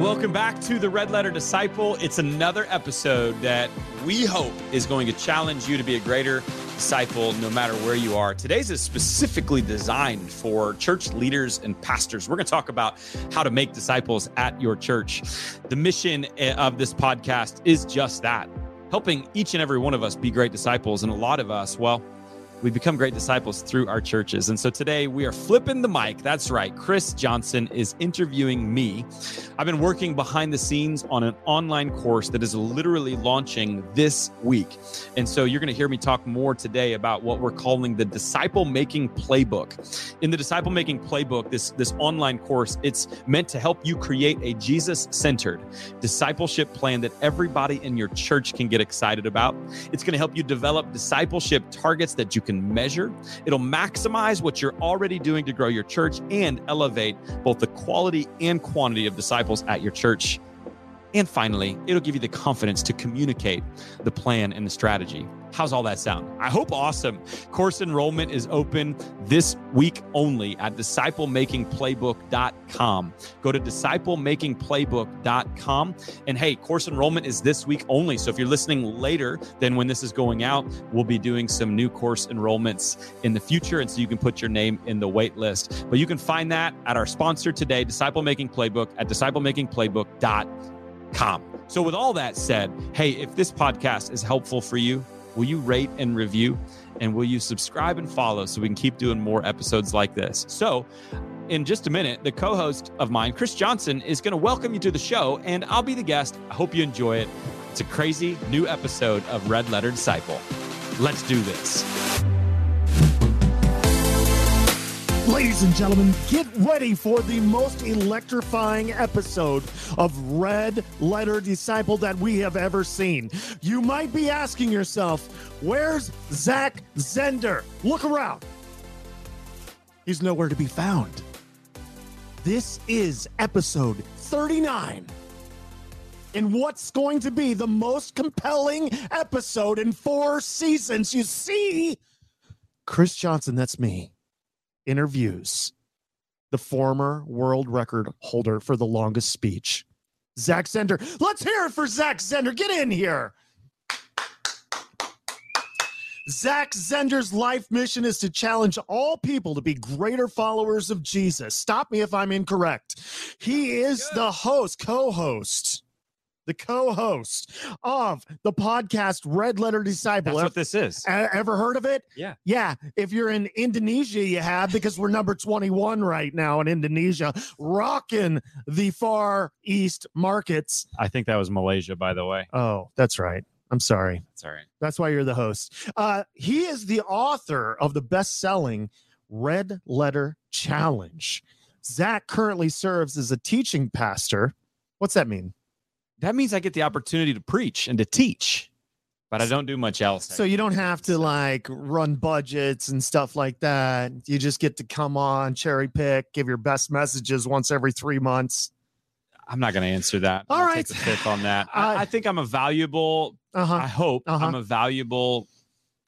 welcome back to the Red Letter Disciple. It's another episode that we hope is going to challenge you to be a greater disciple no matter where you are. Today's is specifically designed for church leaders and pastors. We're going to talk about how to make disciples at your church. The mission eh, of this podcast is just that helping each and every one of us be great disciples. And a lot of us, well, we become great disciples through our churches. And so today we are flipping the mic. That's right. Chris Johnson is interviewing me. I've been working behind the scenes on an online course that is literally launching this week. And so you're going to hear me talk more today about what we're calling the disciple making playbook. In the disciple making playbook, this this online course, it's meant to help you create a Jesus-centered discipleship plan that everybody in your church can get excited about. It's going to help you develop discipleship targets that you can can measure. It'll maximize what you're already doing to grow your church and elevate both the quality and quantity of disciples at your church. And finally, it'll give you the confidence to communicate the plan and the strategy. How's all that sound? I hope awesome. Course enrollment is open this week only at disciplemakingplaybook.com. Go to disciplemakingplaybook.com. And hey, course enrollment is this week only. So if you're listening later than when this is going out, we'll be doing some new course enrollments in the future. And so you can put your name in the wait list. But you can find that at our sponsor today, Disciple Making Playbook, at disciplemakingplaybook.com com. So, with all that said, hey, if this podcast is helpful for you, will you rate and review? And will you subscribe and follow so we can keep doing more episodes like this? So, in just a minute, the co host of mine, Chris Johnson, is going to welcome you to the show, and I'll be the guest. I hope you enjoy it. It's a crazy new episode of Red Letter Disciple. Let's do this. Ladies and gentlemen, get ready for the most electrifying episode of Red Letter Disciple that we have ever seen. You might be asking yourself, where's Zach Zehnder? Look around. He's nowhere to be found. This is episode 39 in what's going to be the most compelling episode in four seasons. You see, Chris Johnson, that's me interviews the former world record holder for the longest speech, Zach Zehnder. Let's hear it for Zach Zehnder. Get in here. Zach Zehnder's life mission is to challenge all people to be greater followers of Jesus. Stop me if I'm incorrect. He is the host, co host the co-host of the podcast Red Letter Disciple. That's what this is. Ever heard of it? Yeah. Yeah. If you're in Indonesia, you have because we're number 21 right now in Indonesia, rocking the far east markets. I think that was Malaysia, by the way. Oh, that's right. I'm sorry. That's all right. That's why you're the host. Uh, he is the author of the best-selling Red Letter Challenge. Zach currently serves as a teaching pastor. What's that mean? That means I get the opportunity to preach and to teach, but I don't do much else. So you don't have to like run budgets and stuff like that. You just get to come on, cherry pick, give your best messages once every three months. I'm not going to answer that. All I'll right. take the fifth on that. I, I think I'm a valuable. Uh-huh. I hope Uh-huh. I'm a valuable,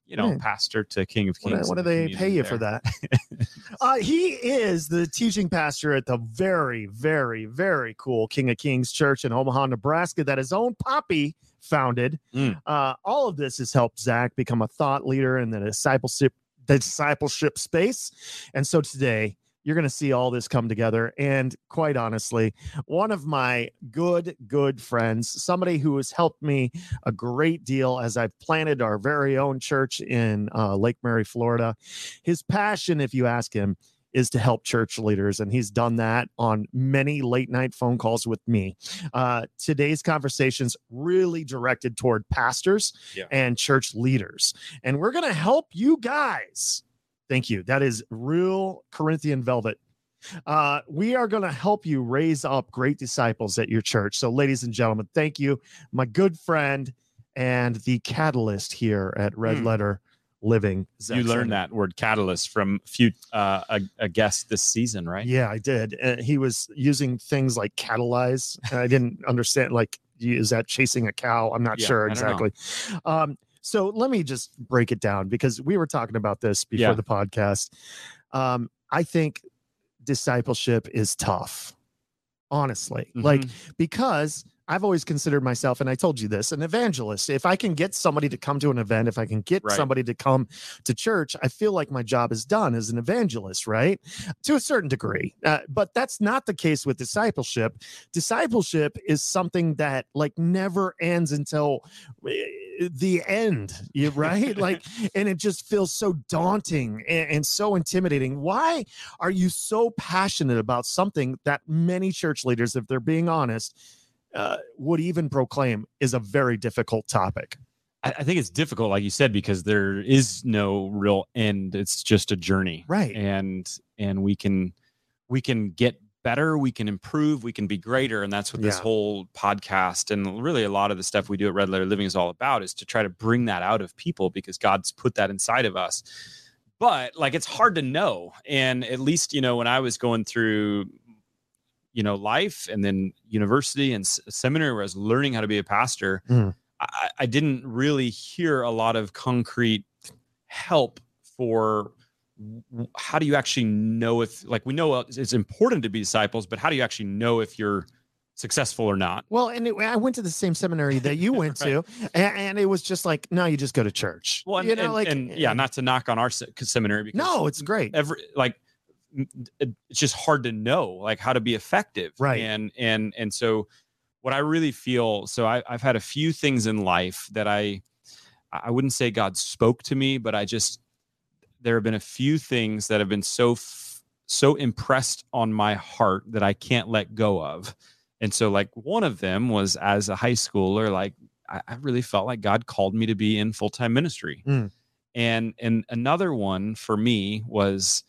you know, Yeah. pastor to King of Kings. what do the they pay you for that? uh, he is the teaching pastor at the very, very, very cool King of Kings Church in Omaha, Nebraska, that his own Poppy founded. Mm. Uh, all of this has helped Zach become a thought leader in the discipleship, the discipleship space. And so today, you're going to see all this come together. And quite honestly, one of my good, good friends, somebody who has helped me a great deal as I've planted our very own church in uh, Lake Mary, Florida. His passion, if you ask him, is to help church leaders, and he's done that on many late night phone calls with me. Uh, today's conversations really directed toward pastors Yeah. and church leaders, and we're going to help you guys. Thank you. That is real Corinthian velvet. Uh, we are going to help you raise up great disciples at your church. So, ladies and gentlemen, thank you, my good friend and the catalyst here at Red Hmm. Letter Living. Zach You learned that word catalyst from few uh, a, a guest this season, right? Yeah, I did. Uh, he was using things like catalyze. I didn't understand. Like, is that chasing a cow? I'm not Yeah, sure I don't know. exactly. Um, so let me just break it down because we were talking about this before Yeah. the podcast. Um, I think discipleship is tough. honestly. Mhm. Like, because I've always considered myself, and I told you this, an evangelist. If I can get somebody to come to an event, if I can get Right. somebody to come to church, I feel like my job is done as an evangelist, right? To a certain degree. Uh, but that's not the case with discipleship. Discipleship is something that like never ends until uh, the end, right? like, and it just feels so daunting and, and so intimidating. Why are you so passionate about something that many church leaders, if they're being honest, uh, would even proclaim is a very difficult topic? I, I think it's difficult, like you said, because there is no real end. It's just a journey. Right. And and we can we can get better, we can improve, we can be greater. And that's what this whole podcast and really a lot of the stuff we do at Red Letter Living is all about is to try to bring that out of people because God's put that inside of us. But like it's hard to know. And at least, you know, when I was going through you know life and then university and seminary where i was learning how to be a pastor Mhm. I, I didn't really hear a lot of concrete help for how do you actually know if like we know uh, it's it's important to be disciples but how do you actually know if you're successful or not Well, and it, I went to the same seminary that you went to, and, and it was just like, no, you just go to church. well and, you know, and- like, and yeah eh, not to knock on our se- seminary because no, it's great. every like it's just hard to know like how to be effective Right. and and and so what i really feel so I, i've had a few things in life that i i wouldn't say god spoke to me but i just there have been a few things that have been so f- so impressed on my heart that i can't let go of and so like one of them was as a high schooler like i, I really felt like god called me to be in full-time ministry Mm. and and another one for me was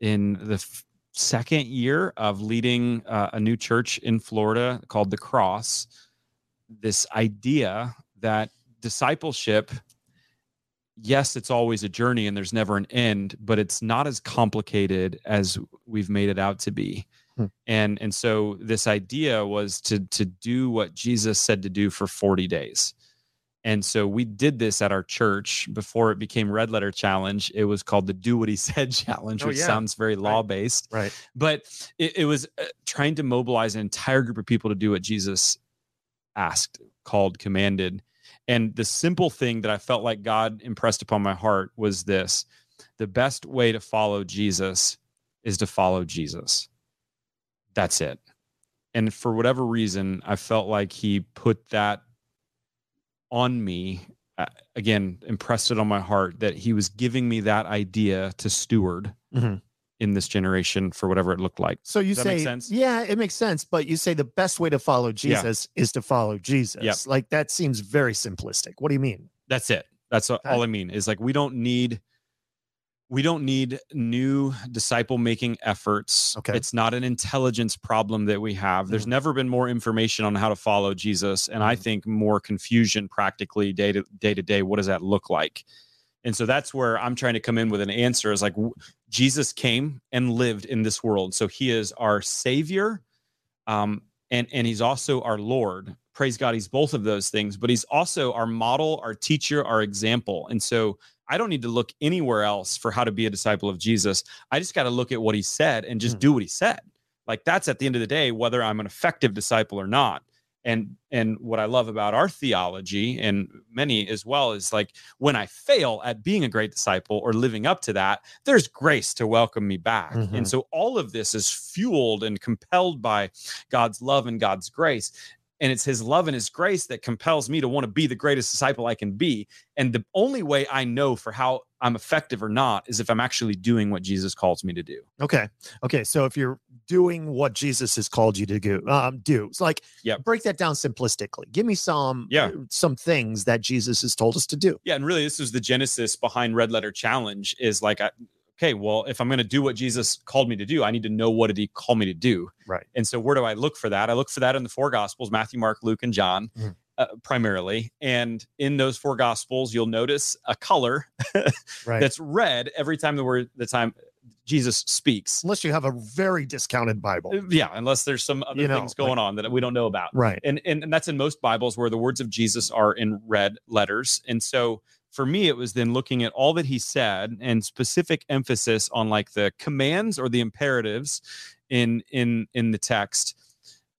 in the f- second year of leading uh, a new church in Florida called the Cross. This idea that discipleship, yes, it's always a journey and there's never an end, but it's not as complicated as we've made it out to be. Hmm. And and so this idea was to to do what Jesus said to do for 40 days. And so we did this at our church before it became Red Letter Challenge. It was called the Do What He Said Challenge, Oh, which yeah. sounds very law based. Right. But it, it was uh, trying to mobilize an entire group of people to do what Jesus asked, called, commanded. And the simple thing that I felt like God impressed upon my heart was this the best way to follow Jesus is to follow Jesus. That's it. And for whatever reason, I felt like he put that on me uh, again impressed it on my heart that he was giving me that idea to steward Mhm. In this generation for whatever it looked like So you Does that make say, sense? yeah, it makes sense. But you say the best way to follow Jesus is to follow Jesus. Like that seems very simplistic. What do you mean? that's it that's a- all i mean is like we don't need we don't need new disciple making efforts Okay. it's not an intelligence problem that we have there's never been more information on how to follow jesus and i Mhm. think more confusion practically day to day to day what does that look like and so that's where i'm trying to come in with an answer is like jesus came and lived in this world. So he is our savior um, and and he's also our lord. Praise god he's both of those things but he's also our model our teacher our example. And so i don't need to look anywhere else for how to be a disciple of jesus. I just got to look at what he said and just Hmm. do what he said. Like that's at the end of the day whether i'm an effective disciple or not and and what i love about our theology and many as well is like when i fail at being a great disciple or living up to that there's grace to welcome me back Mhm. and so all of this is fueled and compelled by god's love and god's grace and it's his love and his grace that compels me to want to be the greatest disciple I can be. And the only way I know for how I'm effective or not is if I'm actually doing what Jesus calls me to do. Okay. Okay. So if you're doing what Jesus has called you to do, um, do it's like, Yep. break that down simplistically. Give me some, Yeah. some things that Jesus has told us to do. Yeah, and really, this is the genesis behind Red Letter Challenge. Is like, I, okay, well, if I'm going to do what Jesus called me to do, I need to know what did He call me to do. Right. And so, where do I look for that? I look for that in the four Gospels: Matthew, Mark, Luke, and John, Mhm. Uh, primarily. And in those four Gospels, you'll notice a color Right. that's red every time the word the time Jesus speaks. Unless you have a very discounted Bible. Uh, Yeah, unless there's some other You know, things going on that we don't know about Right. and, and and that's in most bibles where the words of jesus are in red letters and so for me it was then looking at all that he said and specific emphasis on like the commands or the imperatives in in in the text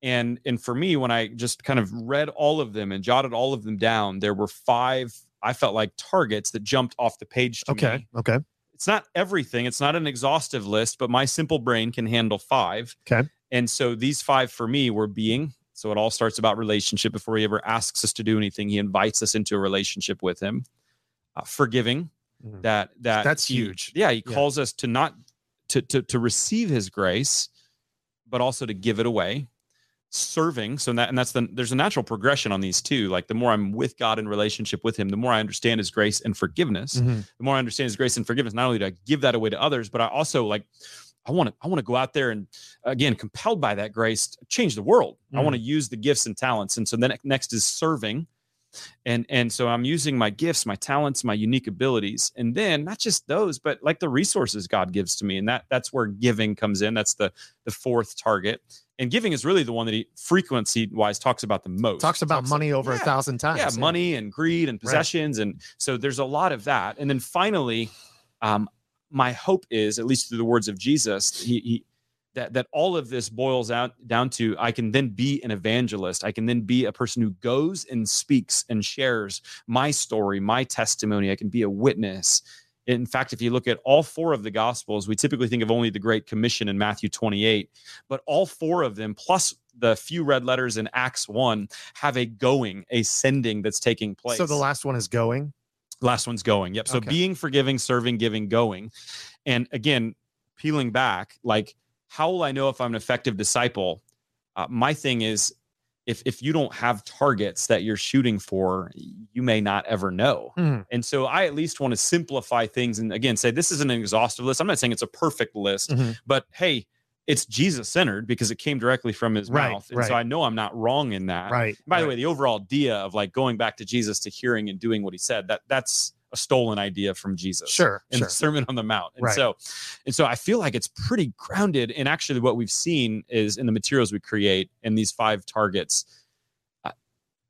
And and for me, when I just kind of read all of them and jotted all of them down, there were five I felt like targets that jumped off the page to Okay. me. Okay. Okay. It's not everything. It's not an exhaustive list, but my simple brain can handle five. Okay. And so these five for me were being. So it all starts about relationship before he ever asks us to do anything. He invites us into a relationship with him. Uh, forgiving Mhm. that that That's he- huge. Yeah, he Yeah. calls us to not to to to receive his grace, but also to give it away. Serving, so that and that's the there's a natural progression on these two. Like the more I'm with God in relationship with Him, the more I understand His grace and forgiveness. Mhm. The more I understand His grace and forgiveness, not only do I give that away to others, but I also like I want to I want to go out there and again compelled by that grace change the world. I Mhm. want to use the gifts and talents, and so then next is serving and and so i'm using my gifts my talents my unique abilities and then not just those but like the resources god gives to me and that that's where giving comes in that's the the fourth target and giving is really the one that he frequency wise talks about the most. Talks about money over a thousand times. yeah money and greed and Right. possessions and so there's a lot of that. And then finally um my hope is at least through the words of jesus he, he that that all of this boils out down to i can then be an evangelist. I can then be a person who goes and speaks and shares my story my testimony. I can be a witness in fact if you look at all four of the gospels we typically think of only the great commission in matthew 28 but all four of them plus the few red letters in acts 1 have a going a sending that's taking place So the last one is going. Last one's going. Yep. So Okay. being forgiving, serving, giving, going. And again, peeling back, like, how will I know if I'm an effective disciple? Uh, my thing is, if if you don't have targets that you're shooting for, you may not ever know. Mhm. And so I at least want to simplify things and again say this isn't an exhaustive list. I'm not saying it's a perfect list, Mhm. but hey, it's Jesus centered because it came directly from his Right, mouth. And so. I know I'm not wrong in that. Right. By the way, the overall idea of like going back to Jesus to hearing and doing what he said, that that's a stolen idea from Jesus. Sure. In Sure. the Sermon on the Mount. And Right. so and so I feel like it's pretty grounded in actually what we've seen is in the materials we create and these five targets. Uh,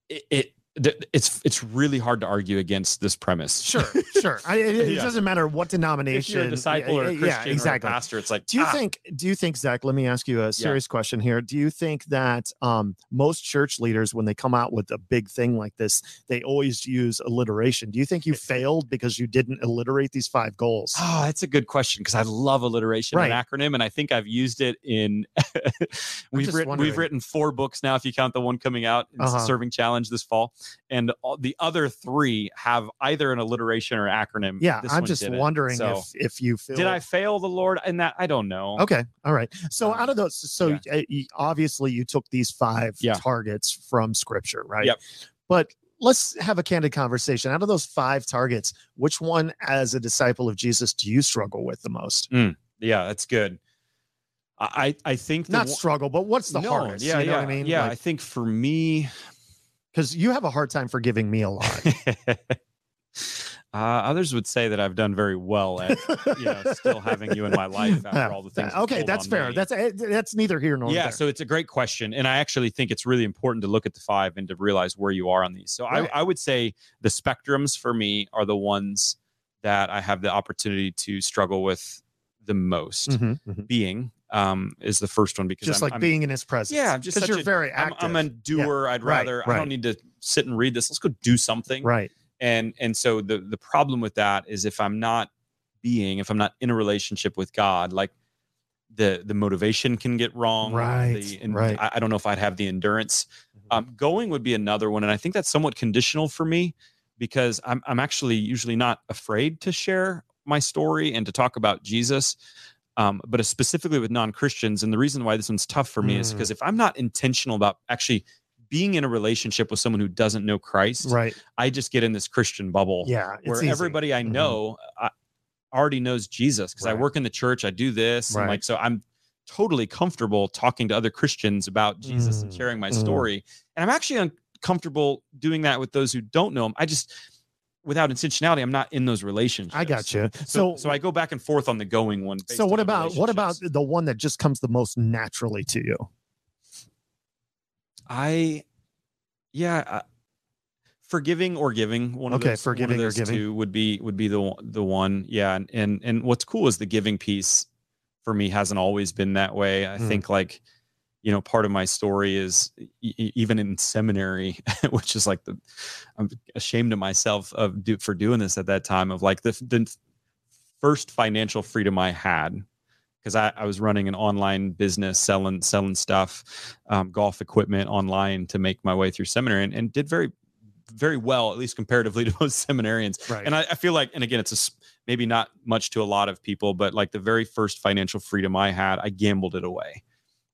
it, it it's it's really hard to argue against this premise. Sure. Sure. I, it, it Yeah. doesn't matter what denomination. If you're a disciple or a Christian yeah, exactly. or a pastor, it's like Do you ah, think? Do you think, Zach? Let me ask you a serious question here. Do you think that um, most church leaders, when they come out with a big thing like this, they always use alliteration? Do you think you failed because you didn't alliterate these five goals? Oh, that's a good question because I love alliteration Right. and acronym, and I think I've used it in. we've written wondering. we've written four books now, if you count the one coming out, in Uh-huh. Serving Challenge this fall, and all, the other three have either an alliteration or acronym. yeah, This I'm just didn't. wondering So, if if you feel did I fail the Lord in that? I don't know. Okay, all right. So Um, out of those, so uh, you- obviously you took these five Yeah. targets from Scripture, right? Yep. But let's have a candid conversation. Out of those five targets, which one, as a disciple of Jesus, do you struggle with the most? Yeah, that's good. I I think Not one- struggle, but what's the No, hardest? Yeah, you know yeah, what I mean? Yeah, I think for me, because you have a hard time forgiving me a lot. uh, others would say that I've done very well at you know still having you in my life after all the things. okay, that's fair. me. That's eh, that's neither here nor there. yeah there. so it's a great question and i actually think it's really important to look at the five and to realize where you are on these so Right. I, I would say the spectrums for me are the ones that i have the opportunity to struggle with the most Mhm, mhm. being um is the first one because just I'm- like I'm- being in His presence. yeah i'm just because you're a- very I'm. I'm a doer i'd Right, rather i don't need to sit and read this let's go do something right. and and so the the problem with that is if i'm not being if i'm not in a relationship with god like the the motivation can get wrong Right, the, and right. I, I don't know if i'd have the endurance Mhm. um, going would be another one and i think that's somewhat conditional for me because i'm, I'm actually usually not afraid to share my story and to talk about jesus um, but specifically with non-christians and the reason why this one's tough for me is Mm. because if i'm not intentional about actually being in a relationship with someone who doesn't know christ right. I just get in this Christian bubble Yeah. where easy. everybody I Mhm. know uh, already knows Jesus because I work in the church, I do this, Right. and like so I'm totally comfortable talking to other Christians about Jesus and Mm, sharing my mm. story, and I'm actually uncomfortable doing that with those who don't know him. I just without intentionality, I'm not in those relationships. I got you. So, So, so I go back and forth on the going one. so what about what about the one that just comes the most naturally to you? I? Yeah, uh, forgiving or giving. One of Okay, those, forgiving one or of those giving. two would be would be the one- the one. Yeah, and and and what's cool is the giving piece for me hasn't always been that way. I Mm. think like you know, part of my story is e- even in seminary, which is like the, I'm ashamed of myself of do, for doing this at that time of like the, the first financial freedom I had because I, I was running an online business selling selling stuff um, golf equipment online to make my way through seminary and, and did very very well at least comparatively to most seminarians Right. and I, I feel like and again it's a maybe not much to a lot of people but like the very first financial freedom i had i gambled it away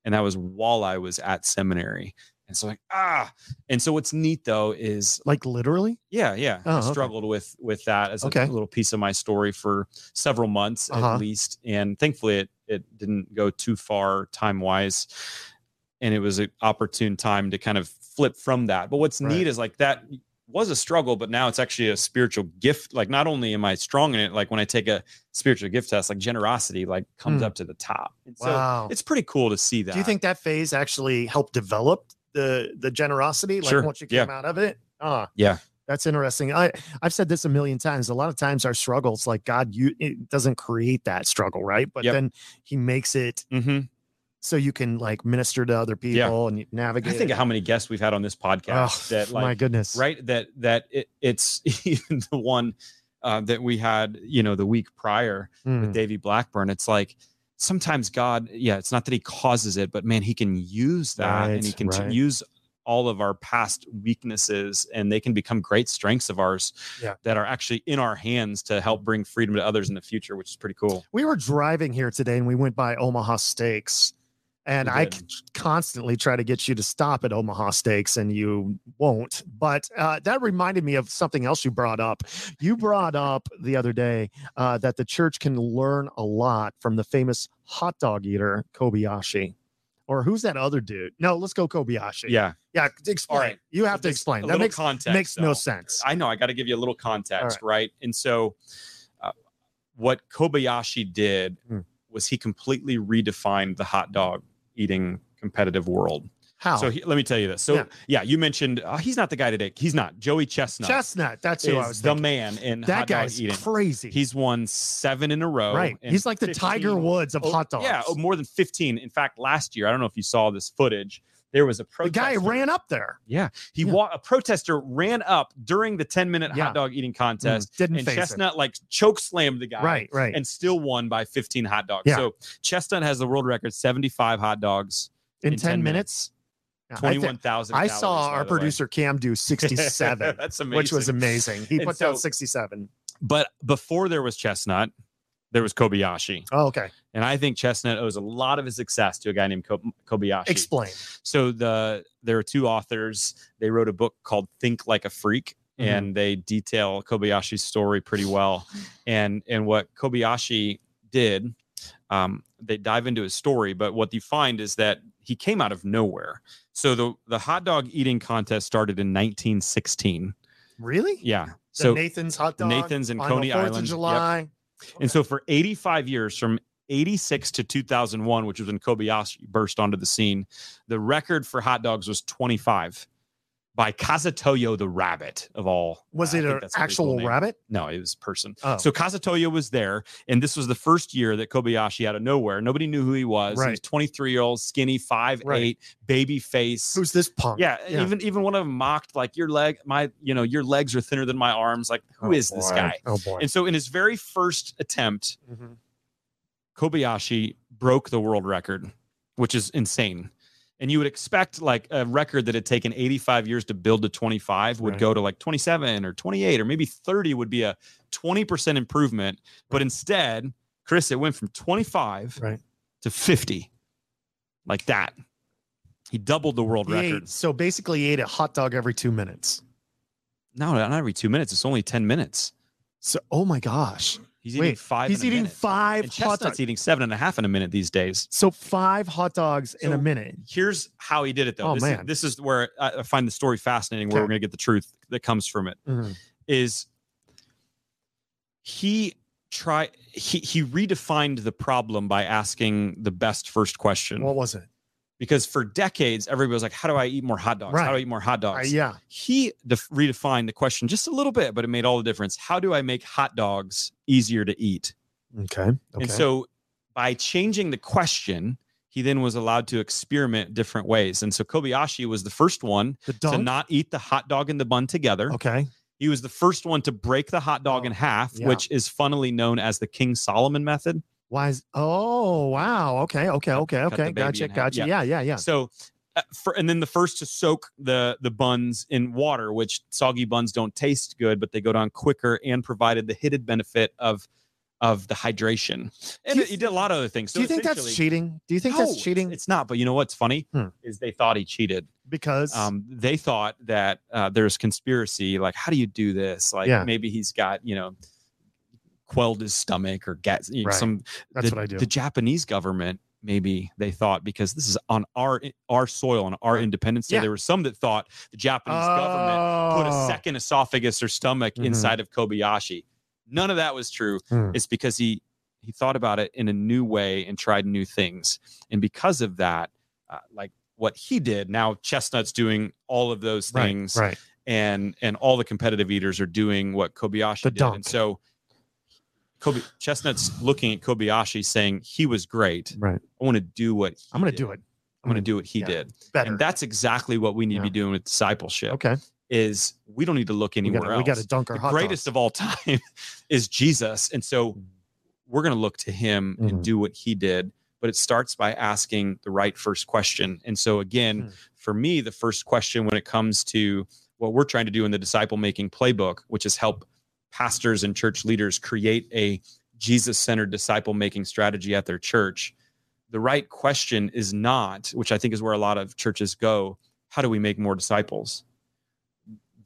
and that was while i was at seminary and so like ah and so what's neat though is like literally. yeah, yeah. Oh, I okay. struggled with with that as a Okay. little piece of my story for several months Uh-huh. at least, and thankfully it it didn't go too far time wise, and it was an opportune time to kind of flip from that. But what's Right. neat is like that was a struggle, but now it's actually a spiritual gift. Like not only am I strong in it, like when I take a spiritual gift test, like generosity like comes Hmm. up to the top. And so Wow. it's pretty cool to see that. Do you think that phase actually helped develop the the generosity? Like Sure. once you Yeah. came out of it? Ah, Yeah. That's interesting. I I've said this a million times. A lot of times our struggles, like God, you it doesn't create that struggle, right? But Yep. then He makes it hmm so you can like minister to other people and navigate. I think of how many guests we've had on this podcast Oh, that like my goodness, right that that it, it's even the one uh, that we had you know the week prior Mm, with davey blackburn it's like sometimes god yeah it's not that he causes it but man he can use that and he Right, can right. use all of our past weaknesses and they can become great strengths of ours Yeah. that are actually in our hands to help bring freedom to others in the future which is pretty cool we were driving here today and we went by Omaha Steaks. And I constantly try to get you to stop at Omaha Steaks and you won't. But uh, that reminded me of something else you brought up. You brought up the other day uh, that the church can learn a lot from the famous hot dog eater, Kobayashi. Or who's that other dude? No, let's go Kobayashi. yeah Yeah. Explain. right. You have to explain. That makes, context, makes no sense. I know I got to give you a little context, right. And so, uh, what Kobayashi did Hmm. was he completely redefined the hot dog eating competitive world. How? So he, let me tell you this. So Yeah. yeah, you mentioned uh, he's not the guy today. He's not Joey Chestnut. Chestnut. That's who I was the thinking. man in That hot dog guy's eating. crazy. He's won seven in a row. right. He's like the Tiger Woods of oh, hot dogs. Yeah, oh, more than 15. In fact, last year, I don't know if you saw this footage. There was a the guy ran up there. Yeah, he Yeah. wa- a protester ran up during the 10 minute Yeah. hot dog eating Mm, contest, didn't and Chestnut like choke slammed the guy. Right, right. and still won by 15 hot dogs. Yeah. So Chestnut has the world record, 75 hot dogs in, in 10, 10 minutes. I, 21,000. I calories, saw our the way. producer Cam do 67, That's amazing. which was amazing. He And put down 67. But before there was Chestnut, there was Kobayashi, Oh, okay. and I think Chestnut owes a lot of his success to a guy named Ko- Kobayashi. Explain. so the there are two authors they wrote a book called think like a freak Mhm. and they detail kobayashi's story pretty well and and what kobayashi did um, they dive into his story but what you find is that he came out of nowhere so the the hot dog eating contest started in 1916 Really? yeah The so Nathan's hot dog. Nathan's in on Coney the 4th Island. Of Yep. July. and so for 85 years, from 86 to 2001, which was when Kobayashi burst onto the scene, the record for hot dogs was 25 by Kazutoyo the rabbit of all. Was I it an that's a pretty actual cool rabbit? No, it was person. Oh. So Kazutoyo was there, and this was the first year that Kobayashi out of nowhere. Nobody knew who he was. He was Right. 23 year old, skinny, five Right. eight, baby face. Who's this punk? yeah, even even one of them mocked like your leg, my you know your legs are thinner than my arms. Like who Oh, is this guy? Oh boy. And so in his very first attempt, Mhm. Kobayashi broke the world record, which is insane. And you would expect like a record that had taken 85 years to build to 25 would Right. go to like 27 or 28 or maybe 30 would be a 20% improvement. But instead, Chris, it went from 25 Right. to 50 like that. He doubled the world He record. ate, so basically, he ate a hot dog every two minutes. No, not every two minutes. It's only 10 minutes. So, oh my gosh, He's eating Wait, five. he's eating minute. five And hot dogs. eating seven and a half in a minute these days. So five hot dogs in a minute. here's how he did it though. Oh, this, man. Is, this is where I find the story fascinating, where Okay. we're going to get the truth that comes from it. Mhm. Is he try he he redefined the problem by asking the best first question What was it? Because for decades everybody was like, "How do I eat more hot dogs? How do I eat more hot Uh, dogs?" yeah. He def- redefined the question just a little bit, but it made all the difference. How do I make hot dogs easier to eat? Okay. Okay. And so by changing the question, he he then was allowed to experiment different ways. And so Kobayashi was the first one The to not eat the hot dog and the bun together. okay. He was the first one to break the hot dog Oh, in half, yeah. which is funnily known as the King Solomon method. Why is? Oh wow. Okay. Okay. Okay. Okay. Gotcha. Gotcha. Yeah. Yeah. Yeah. Yeah. So, uh, for, and then the first to soak the the buns in water, which soggy buns don't taste good, but they go down quicker and provided the hidden benefit of of the hydration. And you he did a lot of other things. So Do you think that's cheating? Do you think No, that's cheating? It's not. But you know what's funny Hmm. is they thought he cheated. because Um, they thought that uh, there's conspiracy. Like, how do you do this? Like, Yeah. maybe he's got you know quelled his stomach or get you know, Right. some that's the, what I do. The Japanese government, maybe they thought because this is on our our soil on our Right. Independence Day, Yeah. there were some that thought the Japanese government put a Oh. second esophagus or stomach Mhm. inside of Kobayashi. None of that was true. Hmm. It's because he he thought about it in a new way and tried new things, and because of that, uh, like what he did, now Chestnut's doing all of those Right, things Right. and and all the competitive eaters are doing what Kobayashi The did. dunk. And so Kobe Chestnut's looking at Kobayashi saying he was great. Right. I want to do what he I'm going to do it I'm going to do what he yeah, did. better. And that's exactly what we need to be doing with discipleship okay. is we don't need to look We anywhere got else. we got to dunk our the greatest dogs. of all time is Jesus. And so Mhm. we're going to look to him Mhm. and do what he did. But it starts by asking the right first question. And so, again, Hmm. for me, the first question when it comes to what we're trying to do in the disciple making playbook, which is help pastors and church leaders create a Jesus centered disciple making strategy at their church, the right question is not, which I think is where a lot of churches go, how do we make more disciples?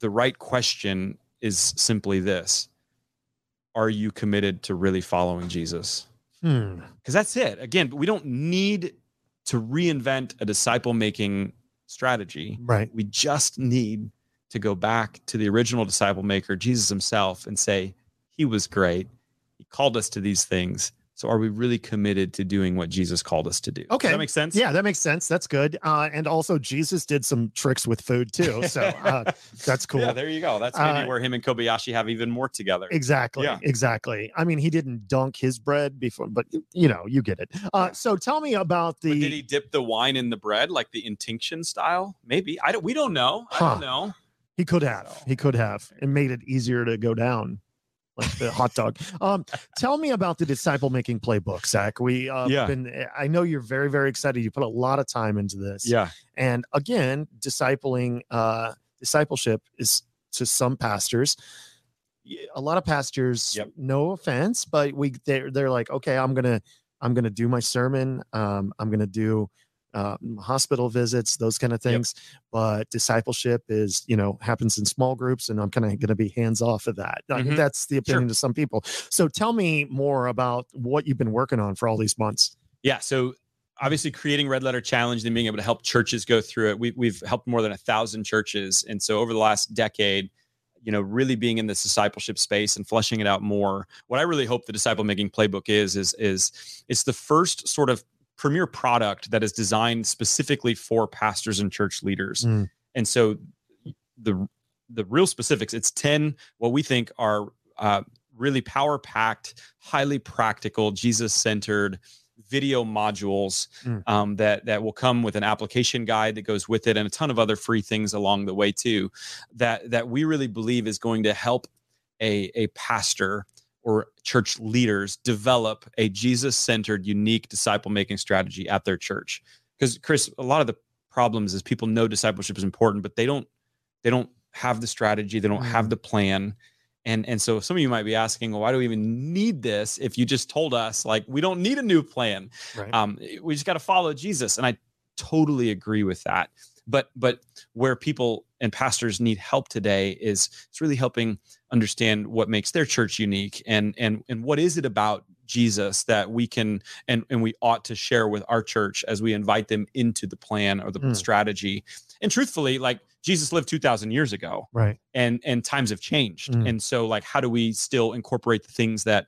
The right question is simply this Are you committed to really following Jesus? Hmm. Because that's it. Again, we don't need to reinvent a disciple making strategy. Right. We just need to go back to the original disciple maker, Jesus himself, and say, He was great. He called us to these things. So are we really committed to doing what Jesus called us to do? Okay. Does that makes sense? Yeah, that makes sense. That's good. Uh, and also, Jesus did some tricks with food too. So uh, that's cool. Yeah, there you go. That's maybe Uh, where him and Kobayashi have even more together. Exactly. Yeah. Exactly. I mean, he didn't dunk his bread before, but you know, you get it. Uh, so tell me about But the. did he dip the wine in the bread like the intinction style? Maybe. I don't we don't know. I don't know. He could have. He could have. It made it easier to go down, like the hot dog. Um, tell me about the disciple making playbook, Zach. We uh, Yeah. been. I know you're very very excited. You put a lot of time into this. Yeah. And again, discipling, uh, discipleship is to some pastors. A lot of pastors, Yep. no offense, but we they're they're like, okay, I'm gonna I'm gonna do my sermon. Um, I'm gonna do uh, hospital visits, those kind of Yep. things. But discipleship is, you know, happens in small groups, and I'm kind of going to be hands off of that. I mean, Mhm. that's the Sure. opinion of some people. So tell me more about what you've been working on for all these months. Yeah. So obviously creating Red Letter Challenge and being able to help churches go through it. We, we've helped more than a thousand churches. And so over the last decade, you know, really being in this discipleship space and fleshing it out more. What I really hope the disciple making playbook is, is, is it's the first sort of premier product that is designed specifically for pastors and church leaders. Mm. And so the, the real specifics, it's 10, what we think are uh, really power packed, highly practical, Jesus centered video modules Mm. um, that that will come with an application guide that goes with it and a ton of other free things along the way too that that we really believe is going to help a a pastor or church leaders develop a Jesus centered unique disciple making strategy at their church because Chris a lot of the problems is people know discipleship is important but they don't they don't have the strategy they don't have Mm. the plan and and so some of you might be asking well why do we even need this if you just told us like we don't need a new plan Right. um, we just got to follow jesus and i totally agree with that but but where people and pastors need help today is it's really helping understand what makes their church unique and and and what is it about jesus that we can and and we ought to share with our church as we invite them into the plan or the Mm. strategy and truthfully like jesus lived 2000 years ago right. and and times have changed Mm. and so like how do we still incorporate the things that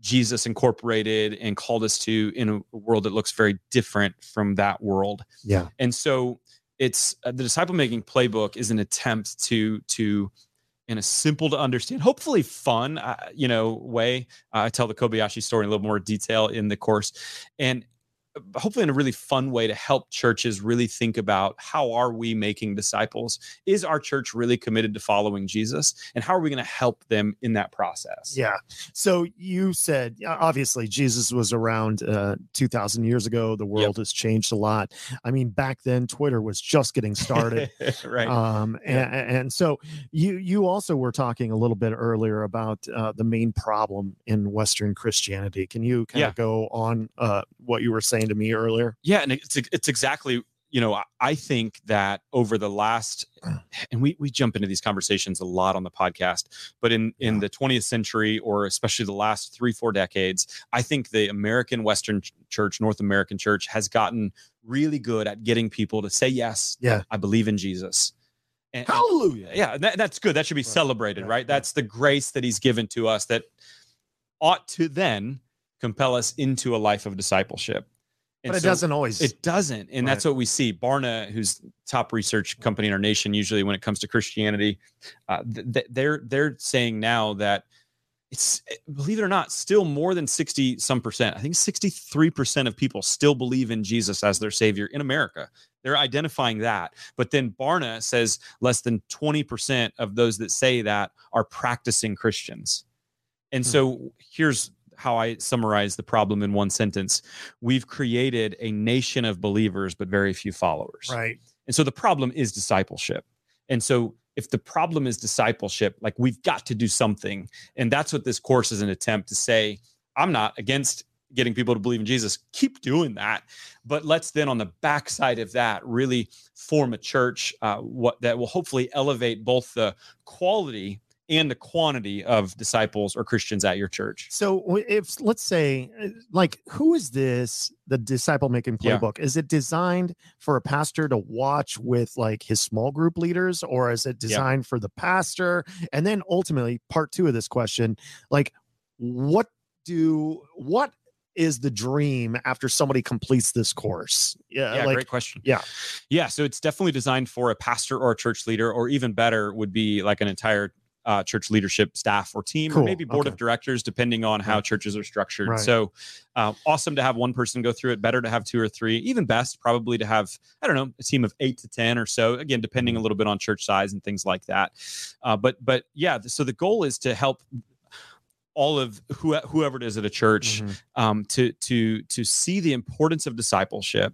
jesus incorporated and called us to in a world that looks very different from that world Yeah. and so it's uh, the disciple making playbook is an attempt to to in a simple to understand hopefully fun uh, you know way. Uh, i tell the kobayashi story in a little more detail in the course. And hopefully in a really fun way to help churches really think about how are we making disciples is our church really committed to following jesus and how are we going to help them in that process Yeah. So you said obviously Jesus was around uh, 2000 years ago. The world has changed a lot. I mean, back then Twitter was just getting started. right um and, and so you you also were talking a little bit earlier about uh, the main problem in western christianity can you kind Yeah. of go on uh what you were saying to me earlier Yeah, and it's it's exactly you know I- think that over the last mm. and we we jump into these conversations a lot on the podcast, but in in Yeah. the 20th century or especially the last 3 4 decades, I think the American Western church, North American church has gotten really good at getting people to say yes, Yeah. I believe in Jesus. And, and- hallelujah yeah, that, that's good. That should be Right. celebrated, right? That's the grace that he's given to us that ought to then compel us into a life of discipleship. And but it so- doesn't always it doesn't, and that's what we see. Barna, who's top research company in our nation, usually when it comes to Christianity, uh, th- th- they're they're saying now that it's believe it or not, still more than sixty some percent. I think sixty three percent of people still believe in Jesus as their savior in America. They're identifying that, but then Barna says less than twenty percent of those that say that are practicing Christians. And Hmm. so here's how I summarize the problem in one sentence. We've created a nation of believers but very few followers. Right. And so the problem is discipleship. And so if the problem is discipleship like we've got to do something. And that's what this course is an attempt to say i'm not against getting people to believe in jesus. Keep doing that. But let's then on the backside of that really form a church uh, what that will hopefully elevate both the quality and the quantity of disciples or christians at your church. So if let's say uh, like who is this the disciple making Yeah. playbook? Is it designed for a pastor to watch with like his small group leaders or is it designed for the pastor? And then ultimately part two of this question like what do what is the dream after somebody completes this course? Yeah, yeah like great question. Yeah. yeah so it's definitely designed for a pastor or a church leader or even better would be like an entire uh, church leadership staff or team Cool, or maybe board okay. of directors depending on how Right. churches are structured Right. so uh, awesome to have one person go through it better to have two or three even best probably to have i don't know a team of eight to ten or so again depending Mm-hmm. a little bit on church size and things like that uh, but but yeah so the goal is to help all of who, whoever it is at a church Mhm. um, to to to see the importance of discipleship,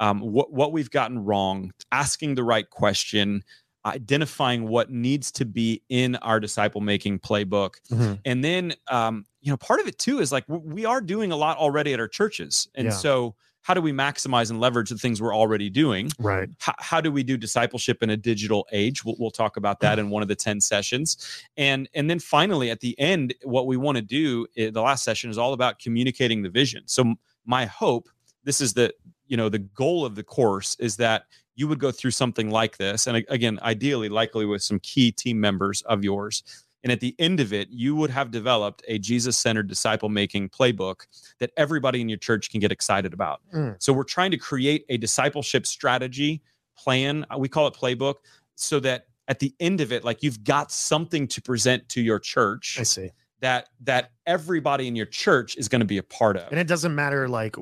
um, what what we've gotten wrong, asking the right question, identifying what needs to be in our disciple making playbook, Mhm. and then um, you know part of it too is like we are doing a lot already at our churches, and Yeah. so how do we maximize and leverage the things we're already doing? right how, how do we do discipleship in a digital age we'll, we'll talk about that in one of the 10 sessions and and then finally at the end what we want to do i- the last session is all about communicating the vision so my hope this is the you know the goal of the course is that you would go through something like this and again ideally likely with some key team members of yours and at the end of it you would have developed a jesus-centered disciple making playbook that everybody in your church can get excited about Mm. so we're trying to create a discipleship strategy plan. uh, We call it playbook so that at the end of it, like you've got something to present to your church i see that that everybody in your church is going to be a part of. and it doesn't matter like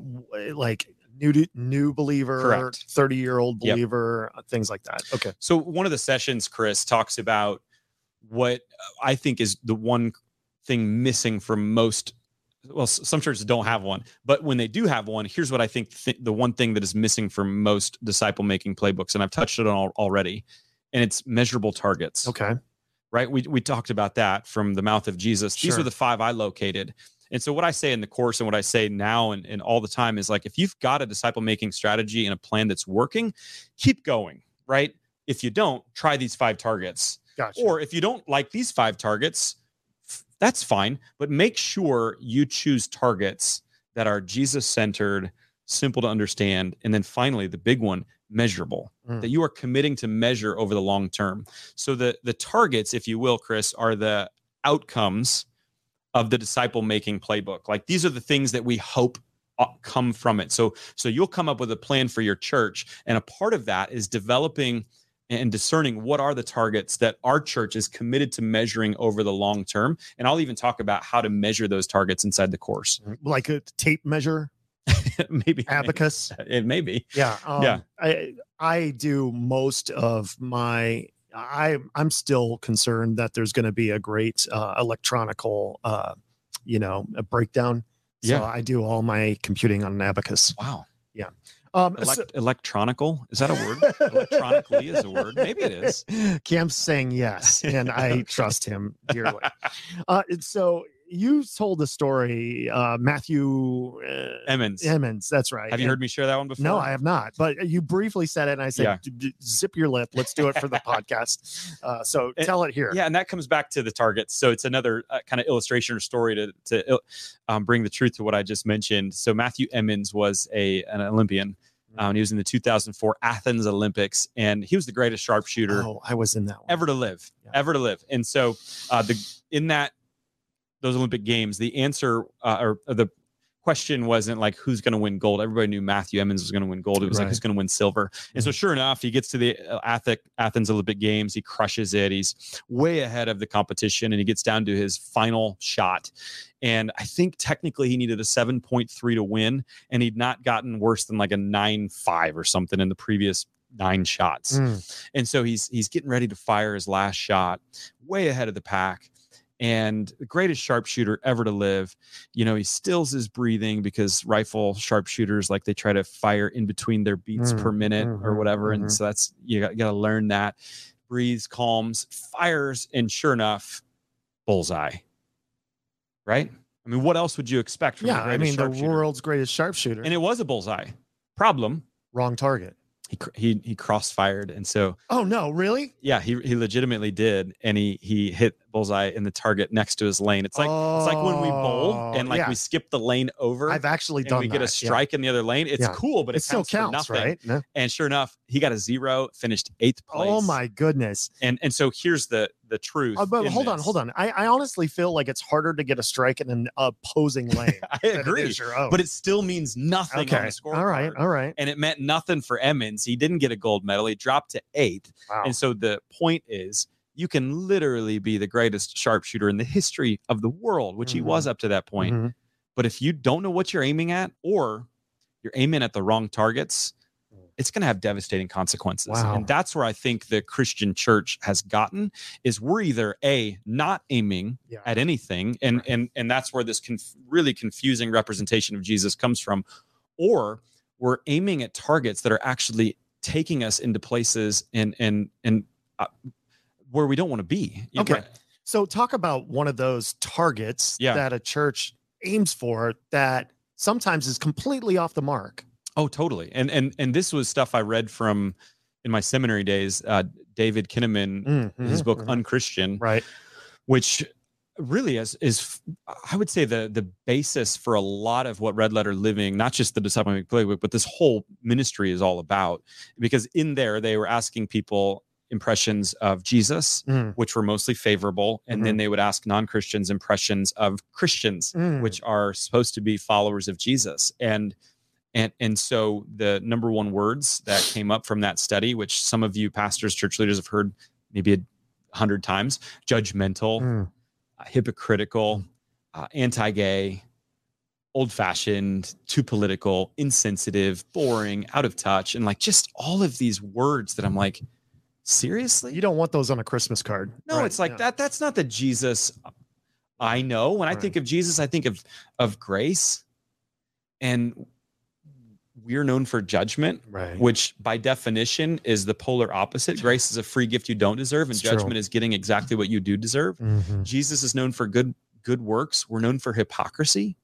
like new new believer Correct. 30 year old believer uh, things like that okay So one of the sessions, Chris talks about what uh, I think is the one thing missing from most. Well, some churches don't have one, but when they do have one, here's what I think th- the one thing that is missing from most disciple making playbooks, and I've touched it on al- already, and it's measurable targets. okay right? We we talked about that from the mouth of Jesus. These are the five I located. And so what I say in the course and what I say now and, and all the time is like if you've got a disciple making strategy and a plan that's working, keep going, right? If you don't, try these five targets. gotcha Or if you don't like these five targets, that's fine, but make sure you choose targets that are Jesus centered, simple to understand, and then finally the big one, measurable Mm. that you are committing to measure over the long term. So the the targets, if you will, Chris, are the outcomes of the disciple making playbook. Like these are the things that we hope uh, come from it. So so you'll come up with a plan for your church and a part of that is developing and discerning what are the targets that our church is committed to measuring over the long term and I'll even talk about how to measure those targets inside the course. like a tape measure maybe abacus. It may be. Yeah. Um, Yeah. I I do most of my. I I'm still concerned that there's going to be a great uh, electronical, uh, you know, a breakdown. So Yeah. I do all my computing on an abacus. Wow. Yeah. Um, Elect- so- electronical is that a word? Electronically is a word. Maybe it is. Cam's saying yes, and I trust him dearly. Uh, and so you told the story, uh, Matthew uh, Emmons. Emmons. That's right. Have you And- heard me share that one before? No, I have not. But you briefly said it, and I said, Yeah. "D- d- "Zip your lip. Let's do it for the podcast." Uh, so And- tell it here. Yeah, and that comes back to the targets. So it's another uh, kind of illustration or story to to um, bring the truth to what I just mentioned. So Matthew Emmons was a an Olympian. Um, he was in the 2004 Athens Olympics, and he was the greatest sharpshooter Oh, I was in that one. ever to live, Yeah. ever to live. And so, uh, the in that those Olympic Games, the answer uh, or, or the question wasn't like who's going to win gold. Everybody knew Matthew Emmons was going to win gold. It was like Right. who's going to win silver. And so, sure enough, he gets to the uh, Athens Olympic Games. He crushes it. He's way ahead of the competition, and he gets down to his final shot. And I think technically he needed a 7.3 to win, and he'd not gotten worse than like a 9.5 or something in the previous nine shots Mm. and so he's he's getting ready to fire his last shot way ahead of the pack and the greatest sharpshooter ever to live you know he stills his breathing because rifle sharpshooters like they try to fire in between their beats per Mm, minute or mhm, whatever mhm. and so that's you got, you got to learn that breathes calms fires and sure enough bullseye right i mean what else would you expect from the Yeah, I mean the world's greatest sharpshooter. and it was a bullseye problem Wrong target. he he he crossfired and so Oh no, really? yeah, he he legitimately did, and he he hit bullseye in the target next to his lane. It's like it's like when we bowl Oh, and like yeah. we skip the lane over. I've actually done we get a that, yeah. strike in the other lane. It's Yeah. cool, but It it, still counts, for counts, nothing. right? No? And sure enough, he got a zero, finished eighth place. Oh my goodness. And and so here's the the truth. Uh, but hold on, hold on. I, I honestly feel like it's harder to get a strike in an opposing lane. I it agree, your but it still means nothing on okay. the scoreboard. All right, all right. And it meant nothing for Emmons. He didn't get a gold medal. He dropped to eighth. Wow. And so the point is, you can literally be the greatest sharpshooter in the history of the world, which he was up to that point. Mhm. But if you don't know what you're aiming at, or you're aiming at the wrong targets, it's going to have devastating consequences. Wow. And that's where I think the Christian church has gotten is we're either a not aiming Yeah. at anything, and Right. and and that's where this conf- really confusing representation of Jesus comes from, or we're aiming at targets that are actually taking us into places and and and uh, where we don't want to be. You- Okay. So talk about one of those targets Yeah. that a church aims for that sometimes is completely off the mark. Oh, totally. And and and this was stuff I read from in my seminary days. Uh, David Kinnaman, his Mhm, book mhm. Unchristian, Right. which really is is I would say the the basis for a lot of what Red Letter Living, not just the Disciple Playbook, but this whole ministry is all about. Because in there they were asking people impressions of Jesus, Mm, which were mostly favorable, and then they would ask non Christians impressions of Christians mm. which are supposed to be followers of Jesus. And and and so the number one words that came up from that study, which some of you pastors, church leaders have heard maybe a hundred times, judgmental, Mm. uh, hypocritical, uh, anti-gay, old-fashioned, too political, insensitive, boring, out of touch, and like just all of these words that I'm like, seriously? You don't want those on a Christmas card. No, Right, it's like yeah. that. That's not the Jesus I know. When I Right. think of Jesus, I think of of grace, and we're known for judgment, Right. which by definition is the polar opposite. Grace is a free gift you don't deserve, and It's true. judgment is getting exactly what you do deserve. Mhm. Jesus is known for good good works. We're known for hypocrisy.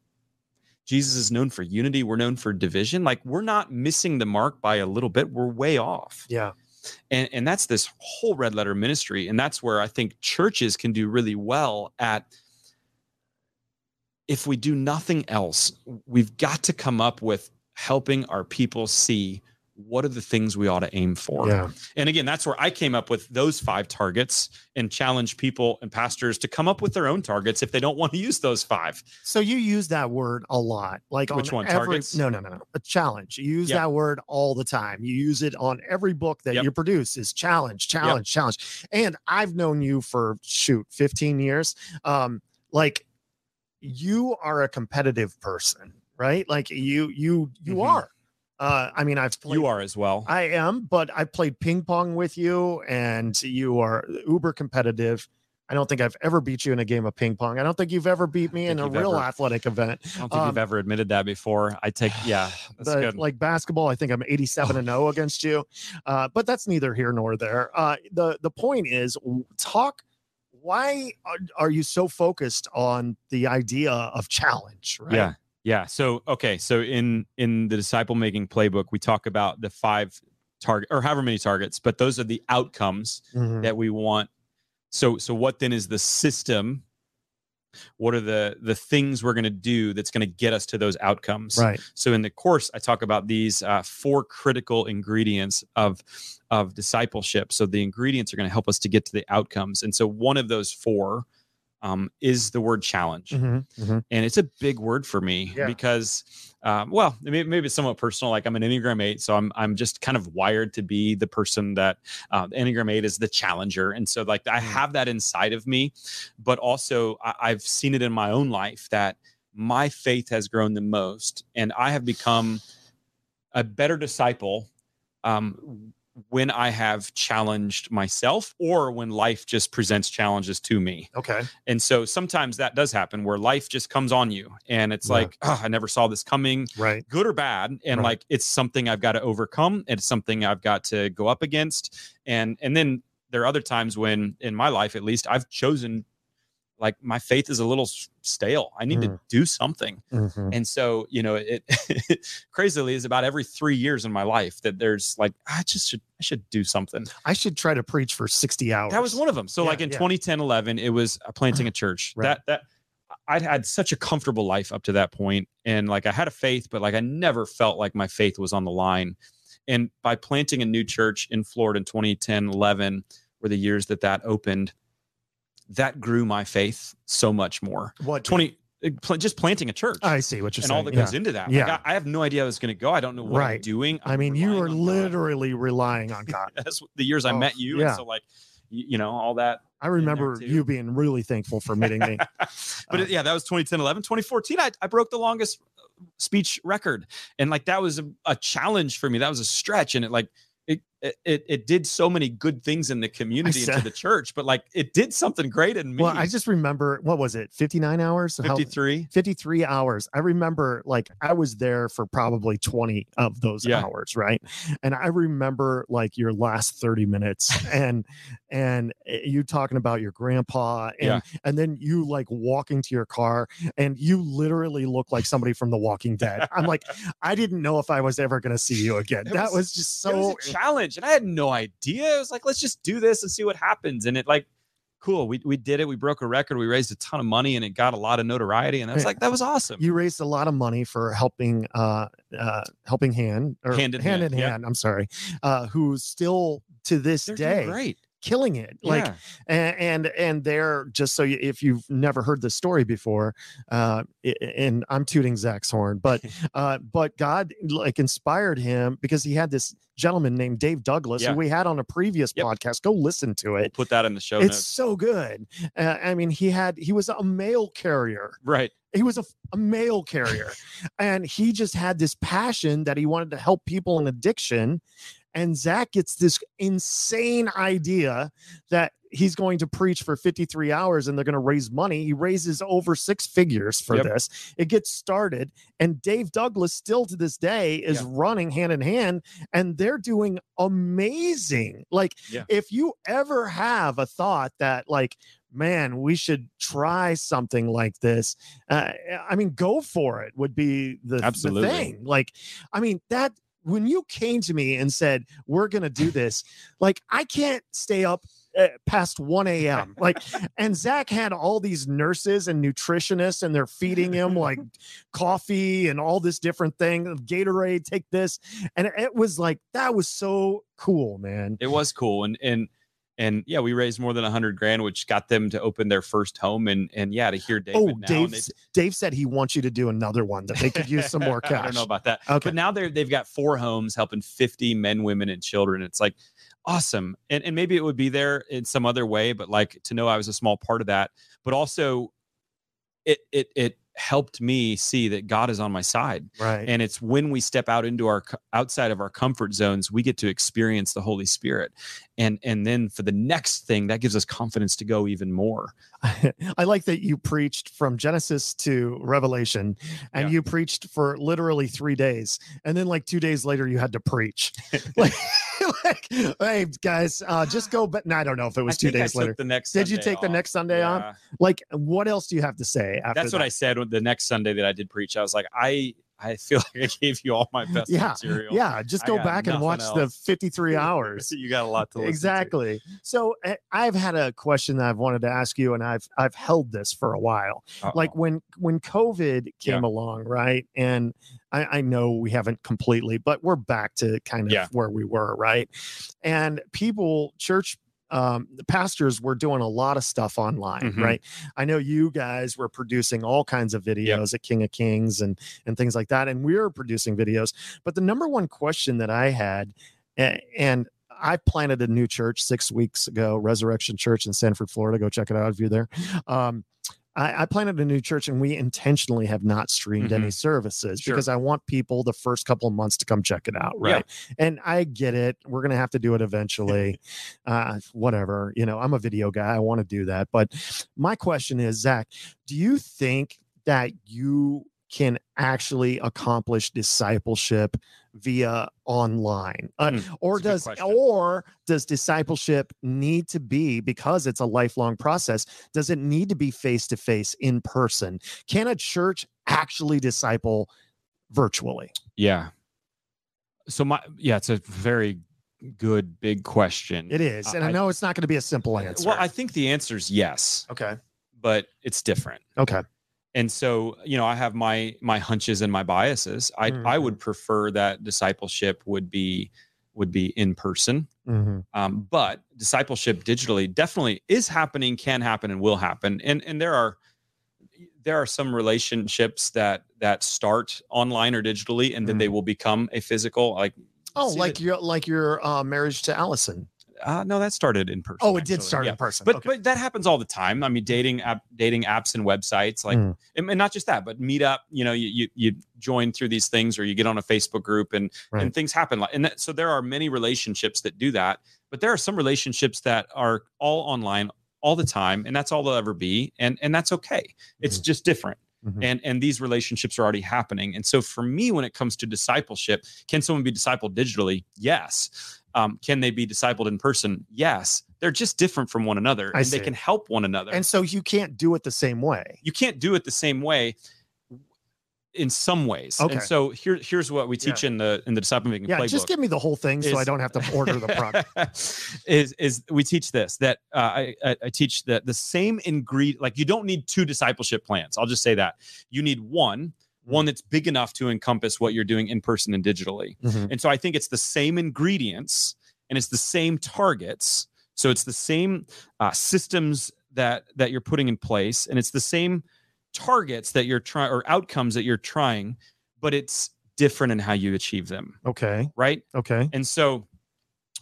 Jesus is known for unity. We're known for division. Like we're not missing the mark by a little bit. We're way off Yeah. And and that's this whole red letter ministry and that's where i think churches can do really well at if we do nothing else we've got to come up with helping our people see what are the things we ought to aim for Yeah. and again that's where i came up with those five targets and challenge people and pastors to come up with their own targets if they don't want to use those five So you use that word a lot. Like Which on one? Every, Targets? No, no, no, no. A challenge. You use Yep. that word all the time. You use it on every book that Yep. you produce is challenge, challenge, challenge. And I've known you for shoot 15 years. Um, like you are a competitive person, right? Like you, you, you Mhm. are. Uh, I mean, I've played, You are as well. I am, but I played ping pong with you, and you are uber competitive. I don't think I've ever beat you in a game of ping pong. I don't think you've ever beat me in a real ever- athletic event. I don't think you've um, ever admitted that before. I take yeah, good. like basketball, I think I'm 87 and 0 against you. Uh, but that's neither here nor there. Uh, the the point is, talk. Why are, are you so focused on the idea of challenge? Right? Yeah. Yeah. So okay. So in in the disciple making playbook, we talk about the five target or however many targets, but those are the outcomes Mhm. that we want. So so what then is the system? What are the the things we're going to do that's going to get us to those outcomes? Right. So in the course, I talk about these uh, four critical ingredients of of discipleship. So the ingredients are going to help us to get to the outcomes. And so one of those four um, is the word challenge Mhm, mhm. and it's a big word for me Yeah. because um, well maybe, maybe it's somewhat personal like i'm an enneagram 8 so i'm i'm just kind of wired to be the person that uh, enneagram 8 is the challenger and so like i Mm. have that inside of me but also I, i've seen it in my own life that my faith has grown the most and i have become a better disciple um, when i have challenged myself or when life just presents challenges to me Okay. and so sometimes that does happen where life just comes on you and it's Yeah. like, oh, I never saw this coming, Right. good or bad. And Right. like it's something I've got to overcome. It's something I've got to go up against. And and then there are other times when in my life at least I've chosen like my faith is a little stale. I need to Mm. do something. Mhm. And so, you know, it crazily is about every three years in my life that there's like, I just should I should do something. I should try to preach for 60 hours. That was one of them. So Yeah, like in yeah. 2010, 11, it was uh, planting a church. Right. That that I'd had such a comfortable life up to that point, and like I had a faith, but like I never felt like my faith was on the line. And by planting a new church in Florida in 2010, 11 were the years that that opened. That grew my faith so much more. what 20 uh, just planting a church I see what you're and saying. all that yeah. goes into that. Yeah. Like, I, I have no idea how it's going to go. I don't know what I'm doing. I I'm mean, you are on God. literally relying on God. That's the years I Oh, met you, yeah. and so like you, you know all that I remember you being really thankful for meeting me. but Uh, yeah, that was 2010, 11. 2014, I, I broke the longest speech record. And like that was a, a challenge for me. That was a stretch. And it like it it it, it did so many good things in the community and to the church, but like it did something great in me. Well, I just remember what was it? 59 hours? How- 53. 53 hours. I remember like I was there for probably 20 of those Yeah. hours, right? And I remember like your last 30 minutes and and eh, you talking about your grandpa and Yeah. and then you like walking to your car and you literally look like somebody from The Walking Dead. I'm like I didn't know if I was ever going to see you again. It that was- was, just so was a And I had no idea. It was like, let's just do this and see what happens. And it like cool. We we did it. We broke a record. We raised a ton of money and it got a lot of notoriety. And I was Yeah. like, that was awesome. you raised a lot of money for helping uh uh helping hand or Hand in hand, hand, in yeah. hand i'm sorry uh who's still to this They're day great. Killing it like Yeah. and and, and they're just so you, if you've never heard the story before uh and i'm tooting zach's horn but uh but god like inspired him because he had this gentleman named dave douglas Yeah. who we had on a previous Yep. podcast go listen to it We'll put that in the show it's notes. so good uh, i mean he had he was a mail carrier Right. he was a, a mail carrier and he just had this passion that he wanted to help people in addiction and zach gets this insane idea that he's going to preach for 53 hours and they're going to raise money he raises over six figures for Yep. this it gets started and dave douglas still to this day is Yeah. running hand in hand and they're doing amazing like Yeah. if you ever have a thought that like man we should try something like this uh, I mean, go for it would be the, the Absolutely. thing. Like, I mean, that when you came to me and said, we're to do this, like, I can't stay up uh, past 1 a.m. Like, and Zach had all these nurses and nutritionists, and they're feeding him like coffee and all this different thing. Gatorade, take this. And it was like, that was so cool, man. it was cool and and and yeah we raised more than a hundred grand which got them to open their first home and and yeah to hear david oh, now Dave, they- Dave said he wants you to do another one that they could use some more cash. i don't know about that Okay. but now they're they've got four homes helping 50 men women and children it's like awesome and, and maybe it would be there in some other way but like to know i was a small part of that but also it it it helped me see that God is on my side. Right. And it's when we step out into our outside of our comfort zones, we get to experience the Holy Spirit. And and then for the next thing, that gives us confidence to go even more. I like that you preached from Genesis to Revelation and Yeah. you preached for literally three days. And then, like, two days later, you had to preach. like, like, hey, guys, uh, just go. But no, I don't know if it was I two days later. The next Did you take the next Sunday off? Yeah. Like, what else do you have to say after That's what that? I said the next Sunday that I did preach. I was like, I I feel like I gave you all my best Yeah, material. Yeah, just go back and watch the 53 hours. you got a lot to listen to. Exactly. So uh, I've had a question that I've wanted to ask you, and I've I've held this for a while. Like Uh-oh. when when COVID came along, right? And I, I know we haven't completely, but we're back to kind of Yeah. where we were, right? And people, church um the pastors were doing a lot of stuff online Mhm. right i know you guys were producing all kinds of videos at king of kings and and things like that and we were producing videos but the number one question that i had and I planted a new church six weeks ago, Resurrection Church in Sanford, Florida. Go check it out if you're there. Um, I, I planted a new church and we intentionally have not streamed any services Sure. because I want people the first couple of months to come check it out. Yeah. Right. And I get it. We're going to have to do it eventually. uh, whatever. You know, I'm a video guy. I want to do that. But my question is, Zach, do you think that you can actually accomplish discipleship via online uh, Hmm, or that's a good does or does discipleship need to be because it's a lifelong process does it need to be face to face in person can a church actually disciple virtually Yeah. So my yeah, it's a very good big question. it is and i, I- know it's not going to be a simple answer Well, I think the answer is yes, okay but it's different. okay And so, you know, I have my my hunches and my biases. I I Mm-hmm. would prefer that discipleship would be would be in person. Mhm. Um, but discipleship digitally definitely is happening, can happen, and will happen. And and there are there are some relationships that that start online or digitally, and then they will become a physical. Like oh like that- your like your uh, marriage to allison uh, no, that started in person. oh it did start Yeah. in person But okay. but that happens all the time. I mean, dating app, dating apps and websites, like, Mm. and, and not just that, but meet up. You know, you, you you join through these things, or you get on a Facebook group, and Right. and things happen. Like, and that, so there are many relationships that do that, but there are some relationships that are all online all the time, and that's all they'll ever be, and and that's okay. It's just different. Mhm. And and these relationships are already happening. And so for me, when it comes to discipleship, can someone be discipled digitally? Yes. Um, can they be discipled in person? Yes. They're just different from one another, I and they can help one another. and so you can't do it the same way you can't do it the same way in some ways. Okay. And so here, here's what we teach in the in the disciple making yeah playbook. just give me the whole thing so i don't have to order the product is is we teach this that uh, I, I I teach that the same ingredient like you don't need two discipleship plans. I'll just say that you need one one that's big enough to encompass what you're doing in person and digitally. Mhm. And so I think it's the same ingredients and it's the same targets. So it's the same uh, systems that that you're putting in place, and it's the same targets that you're trying or outcomes that you're trying, but it's different in how you achieve them, okay right? okay And so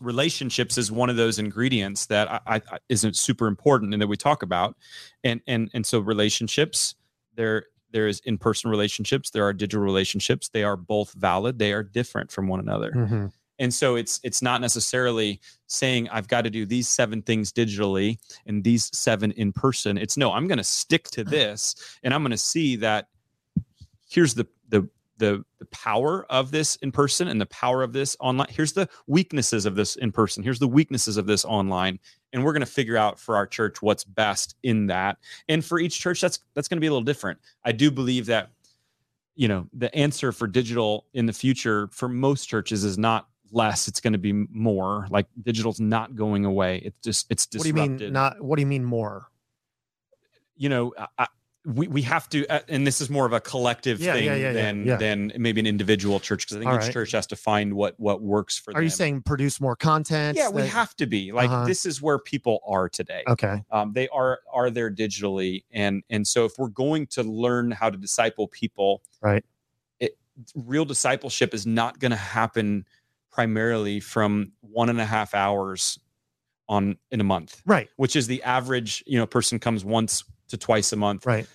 relationships is one of those ingredients that I, I, isn't super important and that we talk about. And and and so relationships, there there is in-person relationships, there are digital relationships. They are both valid. They are different from one another. Mhm. And so it's it's not necessarily saying I've got to do these seven things digitally and these seven in person. It's no, I'm going to stick to this and I'm going to see that here's the the the the power of this in person and the power of this online. Here's the weaknesses of this in person. Here's the weaknesses of this online. And we're going to figure out for our church what's best in that. And for each church that's that's going to be a little different. I do believe that you know the answer for digital in the future for most churches is not less it's going to be more like digital's not going away it's just it's disrupted. what do you mean not what do you mean more you know I, we, we have to uh, and this is more of a collective Yeah, thing yeah, yeah, than than maybe an individual church because i think All each right. church has to find what what works for them. are them you saying produce more content yeah we have to be like Uh-huh. this is where people are today okay um, they are are there digitally and and so if we're going to learn how to disciple people Right. it real discipleship is not going to happen primarily from one and a half hours on in a month right which is the average you know person comes once to twice a month right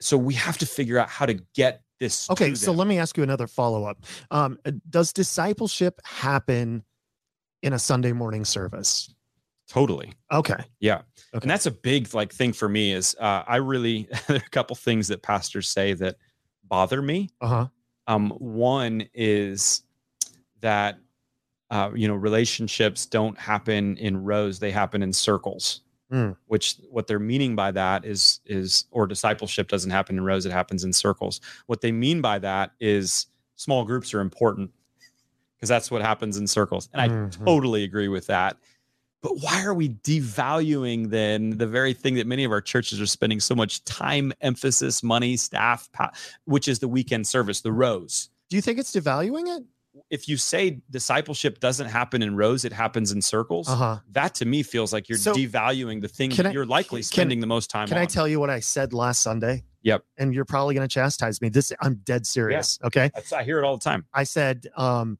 so we have to figure out how to get this. Okay, so let me ask you another follow up. Um, uh, does discipleship happen in a Sunday morning service? totally. Okay. Yeah. Okay. And that's a big like thing for me is uh, I really there are a couple things that pastors say that bother me. Uh huh. Um, one is that uh, you know relationships don't happen in rows; they happen in circles. Mm. Which what they're meaning by that is is or discipleship doesn't happen in rows; it happens in circles. What they mean by that is small groups are important because that's what happens in circles, and I Mhm. totally agree with that. But why are we devaluing then the very thing that many of our churches are spending so much time, emphasis, money, staff, which is the weekend service, the rows? Do you think it's devaluing it? If you say discipleship doesn't happen in rows, it happens in circles. Uh huh. That to me feels like you're So, devaluing the thing that I- you're likely can- spending the most time Can on. I tell you what I said last Sunday? Yep. And you're probably going to chastise me. This I'm dead serious. Okay. That's, I hear it all the time. I said um,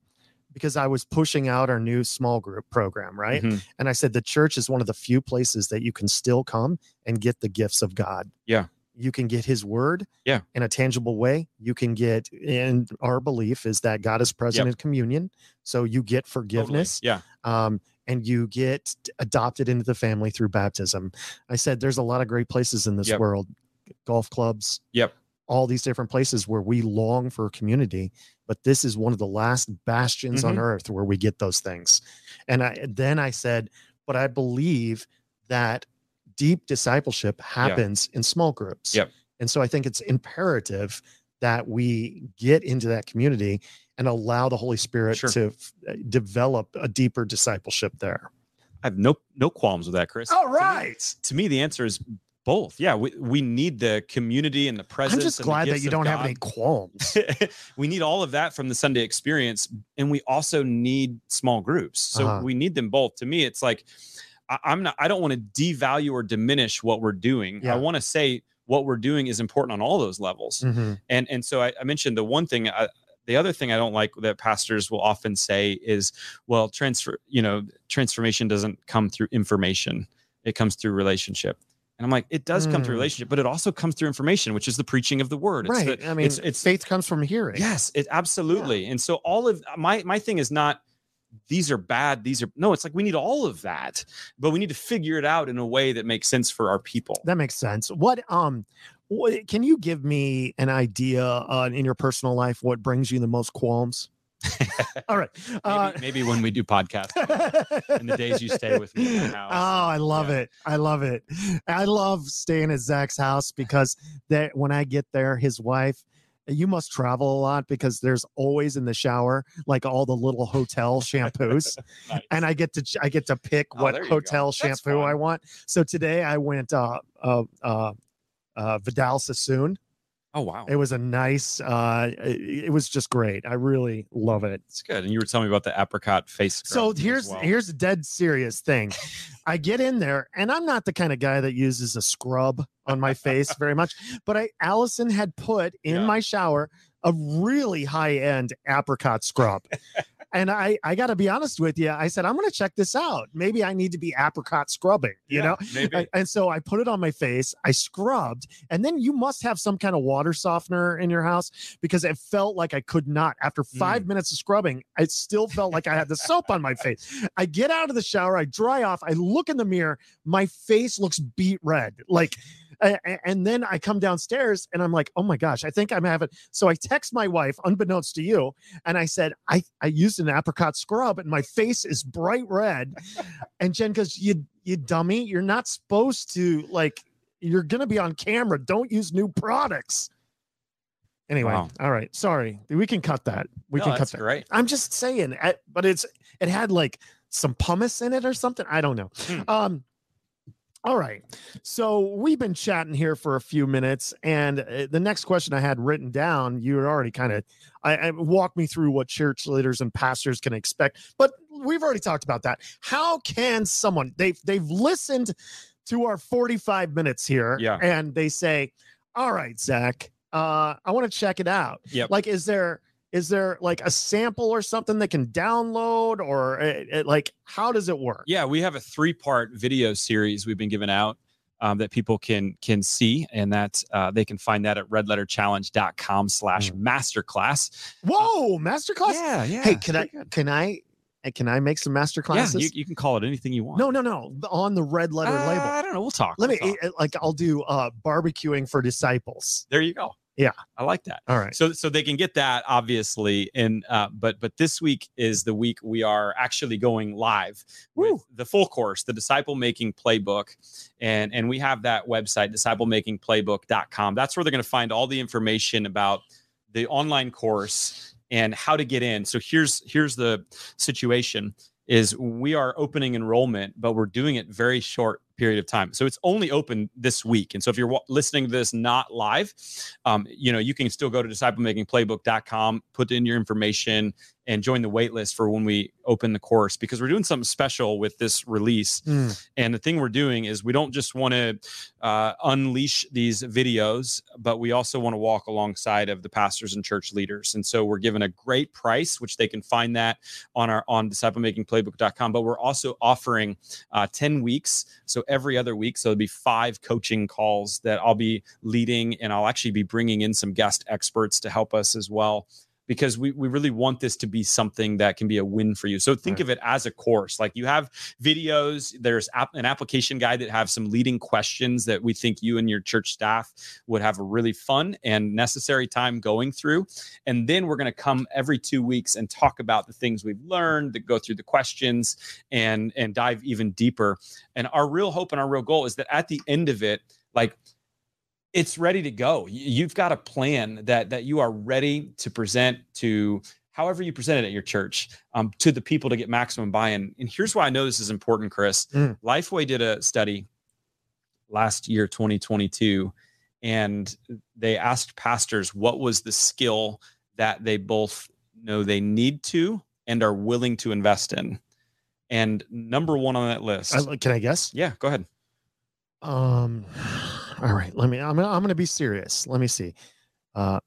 because I was pushing out our new small group program, right? Mhm. And I said the church is one of the few places that you can still come and get the gifts of God. Yeah. You can get his word Yeah. in a tangible way. You can get in our belief is that God is present Yep. in communion. So you get Totally. forgiveness Yeah. um, and you get adopted into the family through baptism. I said there's a lot of great places in this Yep. world, golf clubs, Yep. all these different places where we long for community. But this is one of the last bastions on Mhm. earth where we get those things. And I, then I said, but I believe that deep discipleship happens in small groups. Yep. And so I think it's imperative that we get into that community and allow the Holy Spirit Sure. to f- uh, develop a deeper discipleship there. I have no no qualms with that, Chris. All To me- right. To me, the answer is both. Yeah, we, we need the community and the presence. I'm just glad that you don't have any qualms. we need all of that from the Sunday experience, and we also need small groups. So Uh-huh. we need them both. To me, it's like I, I'm not. I don't want to devalue or diminish what we're doing. Yeah. I want to say what we're doing is important on all those levels. Mhm. And and so I, I mentioned the one thing. I, the other thing I don't like that pastors will often say is, well, transfer. You know, transformation doesn't come through information; it comes through relationship. And I'm like, it does come through Mm. relationship, but it also comes through information, which is the preaching of the word. It's Right. the- I mean, it's it's faith comes from hearing. Yes, it absolutely. And so all of my my thing is not these are bad, these are no, it's like we need all of that, but we need to figure it out in a way that makes sense for our people. That makes sense. What um what, can you give me an idea uh, in your personal life what brings you the most qualms? All right. Maybe, Uh, maybe when we do podcasts in the days you stay with me in the house. Oh, I love Yeah. it. I love it. I love staying at Zach's house because that when I get there, his wife, you must travel a lot because there's always in the shower like all the little hotel shampoos, Nice. and I get to I get to pick Oh, what hotel shampoo I want. So today I went uh uh uh, uh Vidal Sassoon. Oh wow. It was a nice. uh It, it was just great. I really love it. It's good. And you were telling me about the apricot face. So here's well. here's a dead serious thing. I get in there, and I'm not the kind of guy that uses a scrub on my face very much. But I Allison had put in Yeah. my shower a really high end apricot scrub. And I, I got to be honest with you. I said, I'm going to check this out. Maybe I need to be apricot scrubbing, you Yeah, know? And- so I put it on my face. I scrubbed, and then you must have some kind of water softener in your house because it felt like I could not. After five mm. minutes of scrubbing, I still felt like I had the soap on my face. I get out of the shower, I dry off, I look in the mirror, my face looks beat red. Like, and then I come downstairs and I'm like, oh my gosh, I think I'm having. So I text my wife, unbeknownst to you, and I said, I, I used an apricot scrub and my face is bright red. And Jen goes, You you dummy, you're not supposed to like you're gonna be on camera. Don't use new products. Anyway, Wow. all right. Sorry. We can cut that. We No, can cut that. great. I'm just saying, eh, but it's it had like some pumice in it or something. I don't know. Hmm. Um all right. So we've been chatting here for a few minutes, and uh, the next question I had written down, you had already kind of I, I walked me through what church leaders and pastors can expect, but we've already talked about that. How can someone they've they've listened to our 45 minutes here, Yeah. and they say, "All right, Zach, uh, I want to check it out." Yep. Like, is there is there like a sample or something that can download, or uh, uh, like how does it work? Yeah, we have a three part video series we've been giving out. um, that people can can see, and that uh, they can find that at redletterchallenge.com slash masterclass. Whoa, masterclass. Yeah, yeah. Hey, can I good. can I uh, can I make some master Yeah, classes? you, you can call it anything you want. no, no, no. On the red letter Uh, label. I don't know. We'll talk. Let me We'll talk. uh, like I'll do uh barbecuing for disciples. There you go. Yeah. I like that. All right. So so they can get that obviously and uh but but this week is the week we are actually going live with the full course, the disciple making playbook. And and we have that website disciplemakingplaybook.com. That's where they're going to find all the information about the online course and how to get in. So here's here's the situation is we are opening enrollment but we're doing it very short period of time. So it's only open this week. And so if you're wa- listening to this not live, um, you know, you can still go to disciplemakingplaybook.com, put in your information and join the wait list for when we open the course because we're doing something special with this release. Mm, And the thing we're doing is we don't just want to uh, unleash these videos, but we also want to walk alongside of the pastors and church leaders. And so we're given a great price, which they can find that on our on disciplemakingplaybook.com. But we're also offering uh, 10 weeks. So every other week. So it'll be five coaching calls that I'll be leading, and I'll actually be bringing in some guest experts to help us as well. Because we, we really want this to be something that can be a win for you. So think Right. of it as a course. Like you have videos, there's an application guide that have some leading questions that we think you and your church staff would have a really fun and necessary time going through. And then we're going to come every two weeks and talk about the things we've learned, that go through the questions and and dive even deeper. And our real hope and our real goal is that at the end of it, like it's ready to go. You've got a plan that that you are ready to present to however you present it at your church um, to the people to get maximum buy-in. And here's why I know this is important, Chris. Mm. Lifeway did a study last year, 2022, and they asked pastors what was the skill that they both know they need to and are willing to invest in. And number one on that list. I, can I guess? yeah, go ahead. Um. All right. Let me. I'm. gonna- I'm going to be serious. Let me see. Uh.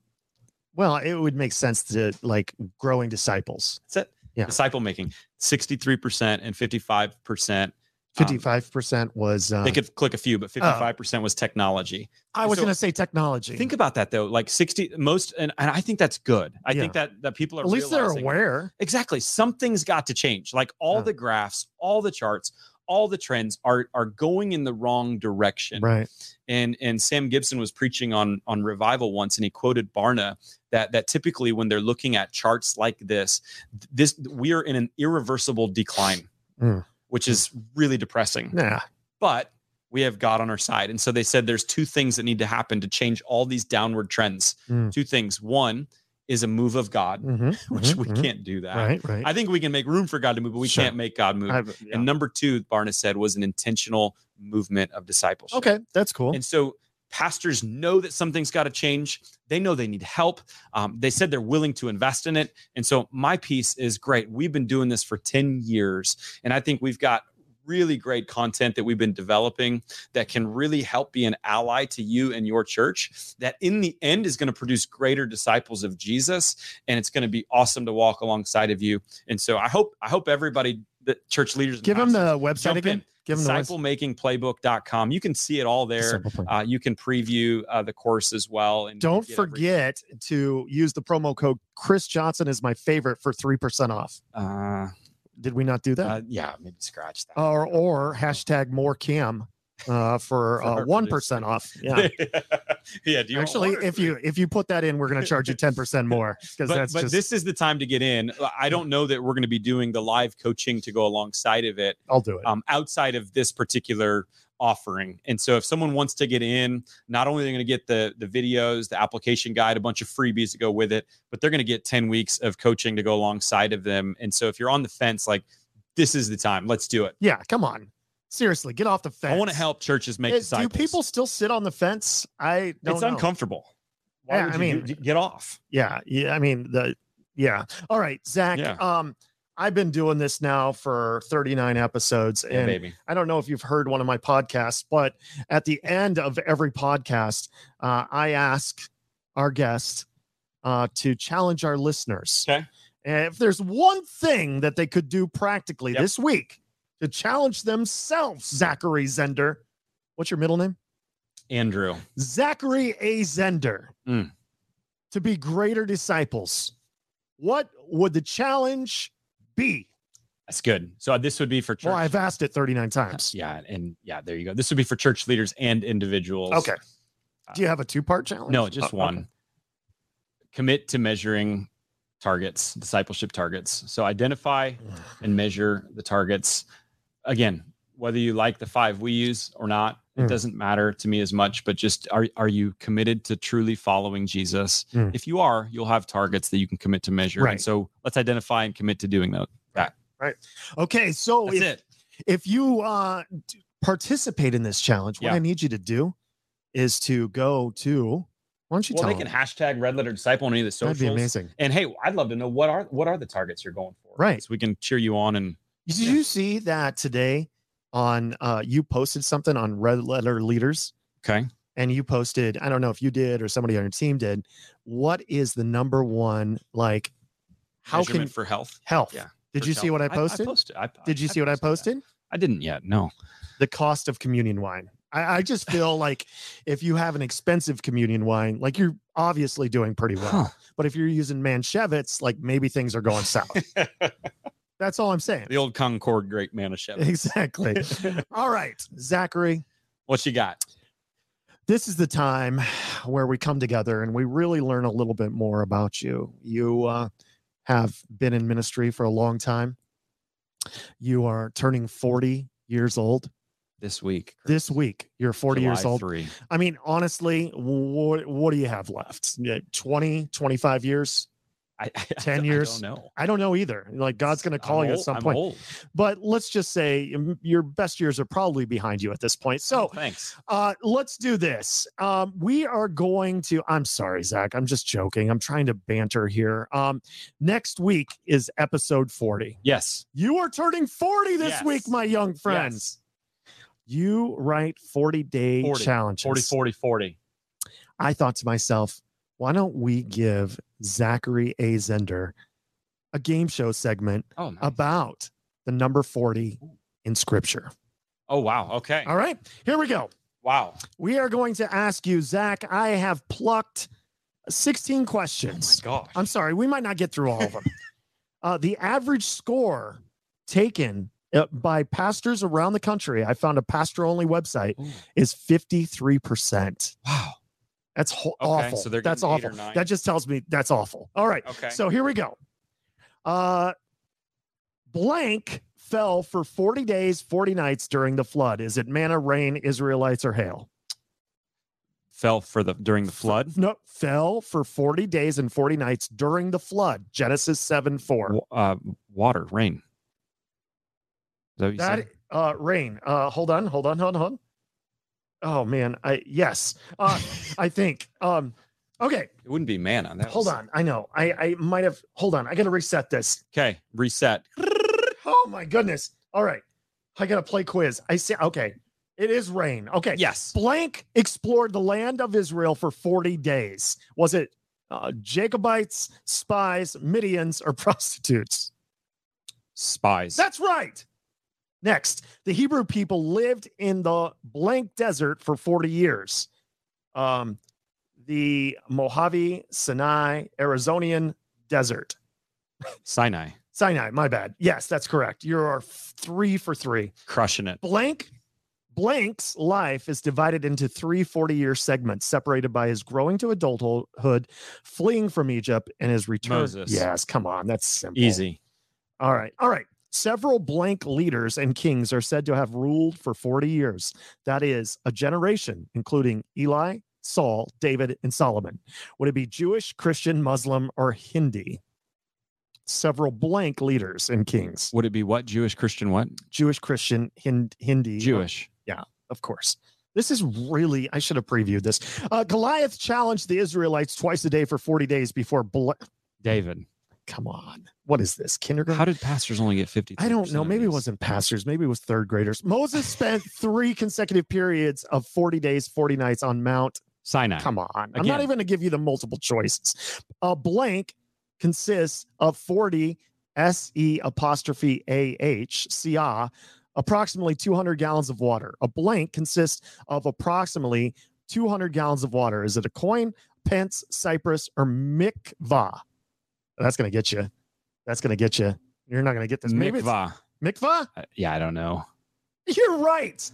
Well, it would make sense to like growing disciples. That's it. Yeah. Disciple making 63% and 55%. um, Fifty-five percent was. Uh, they could click a few, but 55% was technology. I was so- going to say technology. Think about that though. Like 60 most and, and I think that's good. I think that that people are At least they're aware. Exactly. Something's got to change. Like all Yeah. the graphs, all the charts, all the trends are are going in the wrong direction. Right. And and Sam Gibson was preaching on on revival once, and he quoted Barna that that typically when they're looking at charts like this, this we are in an irreversible decline, Mm. which is really depressing. Yeah. But we have God on our side, and so they said there's two things that need to happen to change all these downward trends. Mm. Two things. One is a move of God, Mhm, which mhm, we mhm. can't do that. Right. Right. I think we can make room for God to move, but we Sure. can't make God move. I- yeah. And number two, Barna said, was an intentional movement of discipleship. okay, that's cool. And so pastors know that something's got to change. They know they need help. Um, they said they're willing to invest in it. And so my piece is great. We've been doing this for 10 years, and I think we've got really great content that we've been developing that can really help be an ally to you and your church that in the end is going to produce greater disciples of Jesus and it's going to be awesome to walk alongside of you and so I hope I hope everybody the church leaders Give them the website again. in. Give them the website. disciplemakingplaybook.com. You can see it all there. Uh, you can preview uh, the course as well. And Don't get everything. forget to use the promo code Chris Johnson is my favorite for three percent off. Uh, Did we not do that? uh, yeah, maybe scratch that. or or hashtag more cam uh, for uh, one off. Yeah. yeah. Do you Actually, if you if you put that in, we're going to charge you ten percent more because that's but just. this is the time to get in. I don't know that we're going to be doing the live coaching to go alongside of it I'll do it. um, outside of this particular offering. And so if someone wants to get in, not only are they going to get the the videos, the application guide, a bunch of freebies to go with it, but they're going to get 10 weeks of coaching to go alongside of them. And so if you're on the fence, like this is the time, let's do it. yeah, come on. Seriously, get off the fence. I want to help churches make Eh, disciples. Do people still sit on the fence? I don't it's know. uncomfortable. Why Yeah, would I you mean- do- get off. Yeah, yeah. I mean the yeah. All right, Zach. Yeah. Um, I've been doing this now for 39 episodes, Yeah, and baby. I don't know if you've heard one of my podcasts, but at the end of every podcast, uh, I ask our guest uh, to challenge our listeners. Okay. And if there's one thing that they could do practically Yep. this week to challenge themselves, Zachary Zehnder, What's your middle name? Andrew. Zachary A. Zehnder. Mm. To be greater disciples. What would the challenge be? That's good. So uh, this would be for church. Well, I've asked it 39 times. yeah, and yeah, there you go. This would be for church leaders and individuals. Okay. Uh, Do you have a two part challenge? No, just Oh, one. okay. Commit to measuring targets, discipleship targets. So identify and measure the targets. Again, whether you like the five we use or not, it Mm. doesn't matter to me as much, but just are are you committed to truly following Jesus? Mm. If you are, you'll have targets that you can commit to measure. Right. And so let's identify and commit to doing that. Right. Okay. So That's if, it. if you uh, participate in this challenge, what Yeah. I need you to do is to go to, why don't you Well, tell they can them? hashtag red letter disciple on any of the socials. That'd be amazing. And hey, I'd love to know what are what are the targets you're going for? Right. So we can cheer you on and Did Yeah. you see that today on, uh, you posted something on Red Letter Leaders? okay. and you posted i don't know if you did or somebody on your team did what is the number one like how can Measurement for health. health Yeah, did you see what i posted posted. I, did you see what i posted that. I didn't yet. No. the cost of communion wine I, I just feel like if you have an expensive communion wine like you're obviously doing pretty well Huh. but if you're using Manischewitz like maybe things are going south that's all i'm saying the old Concord Grape Manischewitz. exactly all right zachary what you got? this is the time where we come together and we really learn a little bit more about you. You uh, have been in ministry for a long time. You are turning 40 years old This week. this week. You're 40 years old. 3. I mean, honestly, what, what do you have left? Yeah, 20, 25 years? I, I, 10 I years? don't know. I don't know either. Like, God's going to call I'm you at some I'm point. old. But let's just say um, your best years are probably behind you at this point. So, Oh, thanks. Uh, let's do this. Um, we are going to. I'm sorry, Zach. I'm just joking. I'm trying to banter here. Um, next week is episode 40. Yes. You are turning 40 this Yes. week, my young friends. You write 40 day 40, challenges. 40, 40, 40. I thought to myself, why don't we give Zachary A. Zehnder a game show segment Oh, nice. about the number 40 in scripture? oh, wow. Okay. All right, here we go. Wow. We are going to ask you, Zach. I have plucked 16 Oh, my questions. gosh. I'm sorry, we might not get through all of them. uh, the average score taken uh, by pastors around the country, I found a pastor only website, Ooh. is 53%. Wow. That's ho- Okay, awful. so they're that's getting eight or awful. That just tells me that's awful. All right. Okay. So here we go. Uh, blank fell for 40 days, 40 nights during the flood. Is it manna, rain, Israelites, or hail? Fell for the during the flood. No, fell for 40 days and 40 nights during the flood. Genesis 7 4. Uh, water, rain. Is that what you That said? uh rain. Uh hold on, hold on, hold on, hold on. Oh man, I yes. Uh I think. Um okay, It wouldn't be manna. That hold was- on. I know. I I might have hold on. I gotta reset this. Okay. Reset. Oh my goodness. All right. I gotta play quiz. I see okay. It is rain. Okay. Yes. Blank explored the land of Israel for 40 days. Was it uh, Jacobites, spies, Midians, or prostitutes? Spies. That's right. Next, the Hebrew people lived in the blank desert for 40 years. Um, the Mojave, Sinai, Arizonian desert. Sinai. Sinai, my bad. Yes, that's correct. You're three for three. Crushing it. Blank Blank's life is divided into three 40 year segments separated by his growing to adulthood, fleeing from Egypt, and his return. Moses. Yes, come on. That's simple. Easy. All right. All right. Several blank leaders and kings are said to have ruled for 40 years. That is a generation, including Eli, Saul, David, and Solomon. Would it be Jewish, Christian, Muslim, or Hindi? Several blank leaders and kings. Would it be what? Jewish, Christian, what? Jewish, Christian, Hind- Hindi. Jewish. Yeah, of course. This is really, I should have previewed this. Uh, Goliath challenged the Israelites twice a day for 40 days before. Bla- David. Come on. What is this? Kindergarten? How did pastors only get 50? I don't know. Maybe it wasn't pastors. Maybe it was third graders. Moses spent three consecutive periods of 40 days, 40 nights on Mount. Sinai. Come on. I'm not even going to give you the multiple choices. A blank consists of 40 S E apostrophe A H, Sia, approximately 200 gallons of water. A blank consists of approximately 200 gallons of water. Is it a coin, pence, cypress, or mikvah? That's going to get you. That's going to get you. You're not going to get this. Maybe Mikvah. mikvah? Uh, Yeah, I don't know. You're right.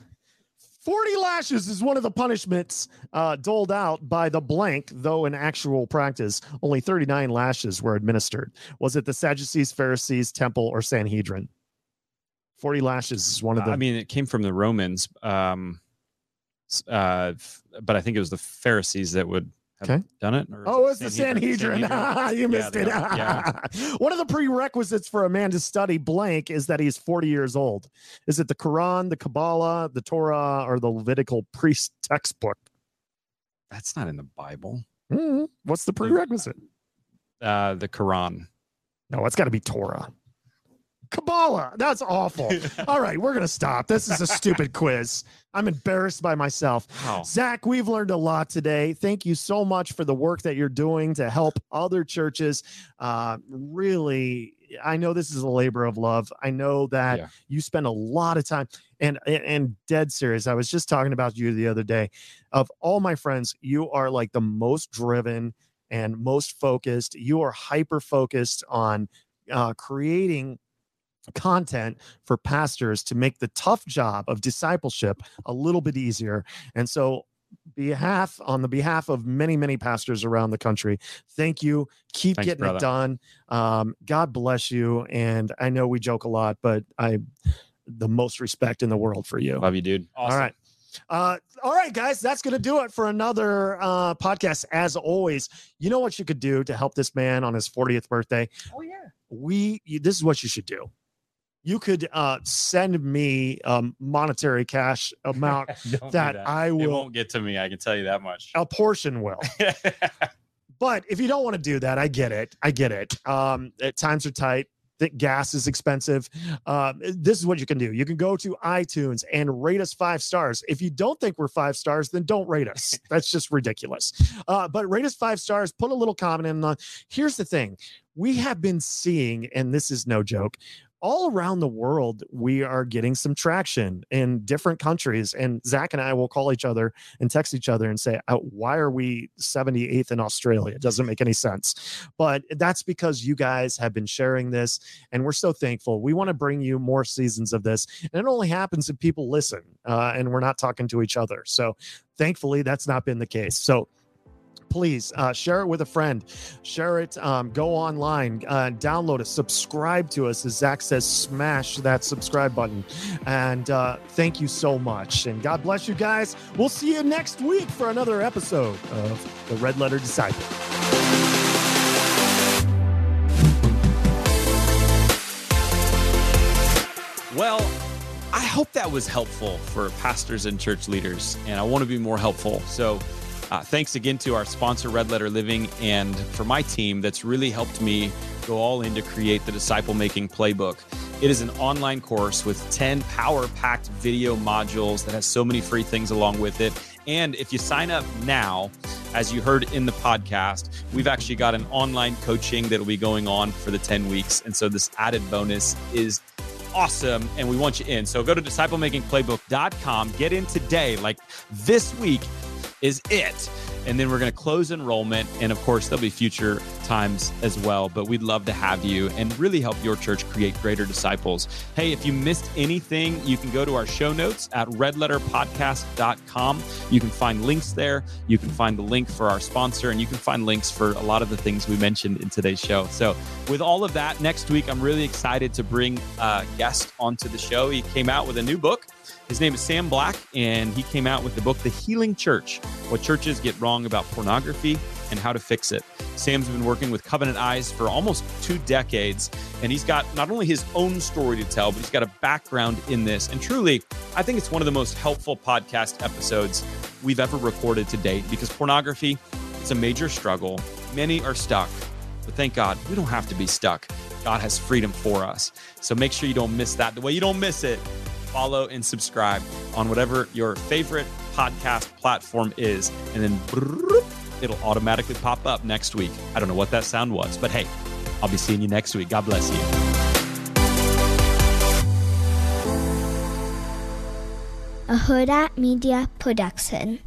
40 lashes is one of the punishments uh, doled out by the blank, though in actual practice, only 39 lashes were administered. Was it the Sadducees, Pharisees, Temple, or Sanhedrin? 40 lashes is one of the. I mean, it came from the Romans, um, uh, but I think it was the Pharisees that would Okay. done it. or Oh, it's the Sanhedrin. Sanhedrin? you missed they it. yeah. One of the prerequisites for a man to study blank is that he's 40 years old. Is it the Quran, the Kabbalah, the Torah, or the Levitical priest textbook? That's not in the Bible. Hmm, What's the prerequisite? Uh, the Quran. No, it's got to be Torah. Kabbalah. That's awful. All right, we're going to stop. This is a stupid quiz. I'm embarrassed by myself. Wow. Zach, we've learned a lot today. Thank you so much for the work that you're doing to help other churches. Uh, really, I know this is a labor of love. I know that Yeah. you spend a lot of time and, and and dead serious. I was just talking about you the other day. Of all my friends, you are like the most driven and most focused. You are hyper focused on uh, creating content for pastors to make the tough job of discipleship a little bit easier. And so behalf on the behalf of many many pastors around the country thank you keep Thanks, getting brother. it done um, god bless you and i know we joke a lot but i the most respect in the world for you Love you, dude. Awesome. all right. Uh, all right, guys, that's going to do it for another uh, podcast. As always, you know what you could do to help this man on his 40th birthday? Oh yeah. We, you, this is what you should do. You could uh, send me um, monetary cash amount Don't that, I will. It won't get to me. I can tell you that much. a portion will. But if you don't want to do that, I get it. I get it. Um, uh, times are tight. That gas is expensive. Um, this is what you can do. You can go to iTunes and rate us five stars. If you don't think we're five stars, then don't rate us. That's just ridiculous. Uh, but rate us five stars. Put a little comment in. On. Here's the thing: we have been seeing, and this is no joke. All around the world, we are getting some traction in different countries. And Zach and I will call each other and text each other and say, "Uh, Why are we 78th in Australia? It doesn't make any sense. But that's because you guys have been sharing this, and we're so thankful. We want to bring you more seasons of this. And it only happens if people listen uh, and we're not talking to each other. So thankfully, that's not been the case. So please uh, share it with a friend. Share it um, go online uh, download it. Subscribe to us as zach says smash that subscribe button. And uh, thank you so much. And god bless you guys. We'll see you next week for another episode of the red letter disciple. Well, I hope that was helpful for pastors and church leaders, and I want to be more helpful. So, uh, thanks again to our sponsor, Red Letter Living, and for my team that's really helped me go all in to create the disciple making playbook. It is an online course with 10 power packed video modules that has so many free things along with it. And if you sign up now, as you heard in the podcast, we've actually got an online coaching that'll be going on for the 10 weeks. And so this added bonus is awesome and we want you in. So go to disciplemakingplaybook.com, get in today. Like this week is it. And then we're going to close enrollment. And of course, there'll be future times as well. But we'd love to have you and really help your church create greater disciples. Hey, if you missed anything, you can go to our show notes at redletterpodcast.com. You can find links there. You can find the link for our sponsor, and you can find links for a lot of the things we mentioned in today's show. So, with all of that, next week, I'm really excited to bring a guest onto the show. He came out with a new book. His name is Sam Black, and he came out with the book, The Healing Church What Churches Get Wrong About Pornography and How to Fix It. Sam's been working with Covenant Eyes for almost two decades, and he's got not only his own story to tell, but he's got a background in this. And truly, I think it's one of the most helpful podcast episodes we've ever recorded to date because pornography, it's a major struggle. Many are stuck, but thank God we don't have to be stuck. God has freedom for us. So make sure you don't miss that. The way you don't miss it, follow and subscribe on whatever your favorite podcast platform is. And then it'll automatically pop up next week. I don't know what that sound was, but hey, I'll be seeing you next week. God bless you. a Huda Media Production.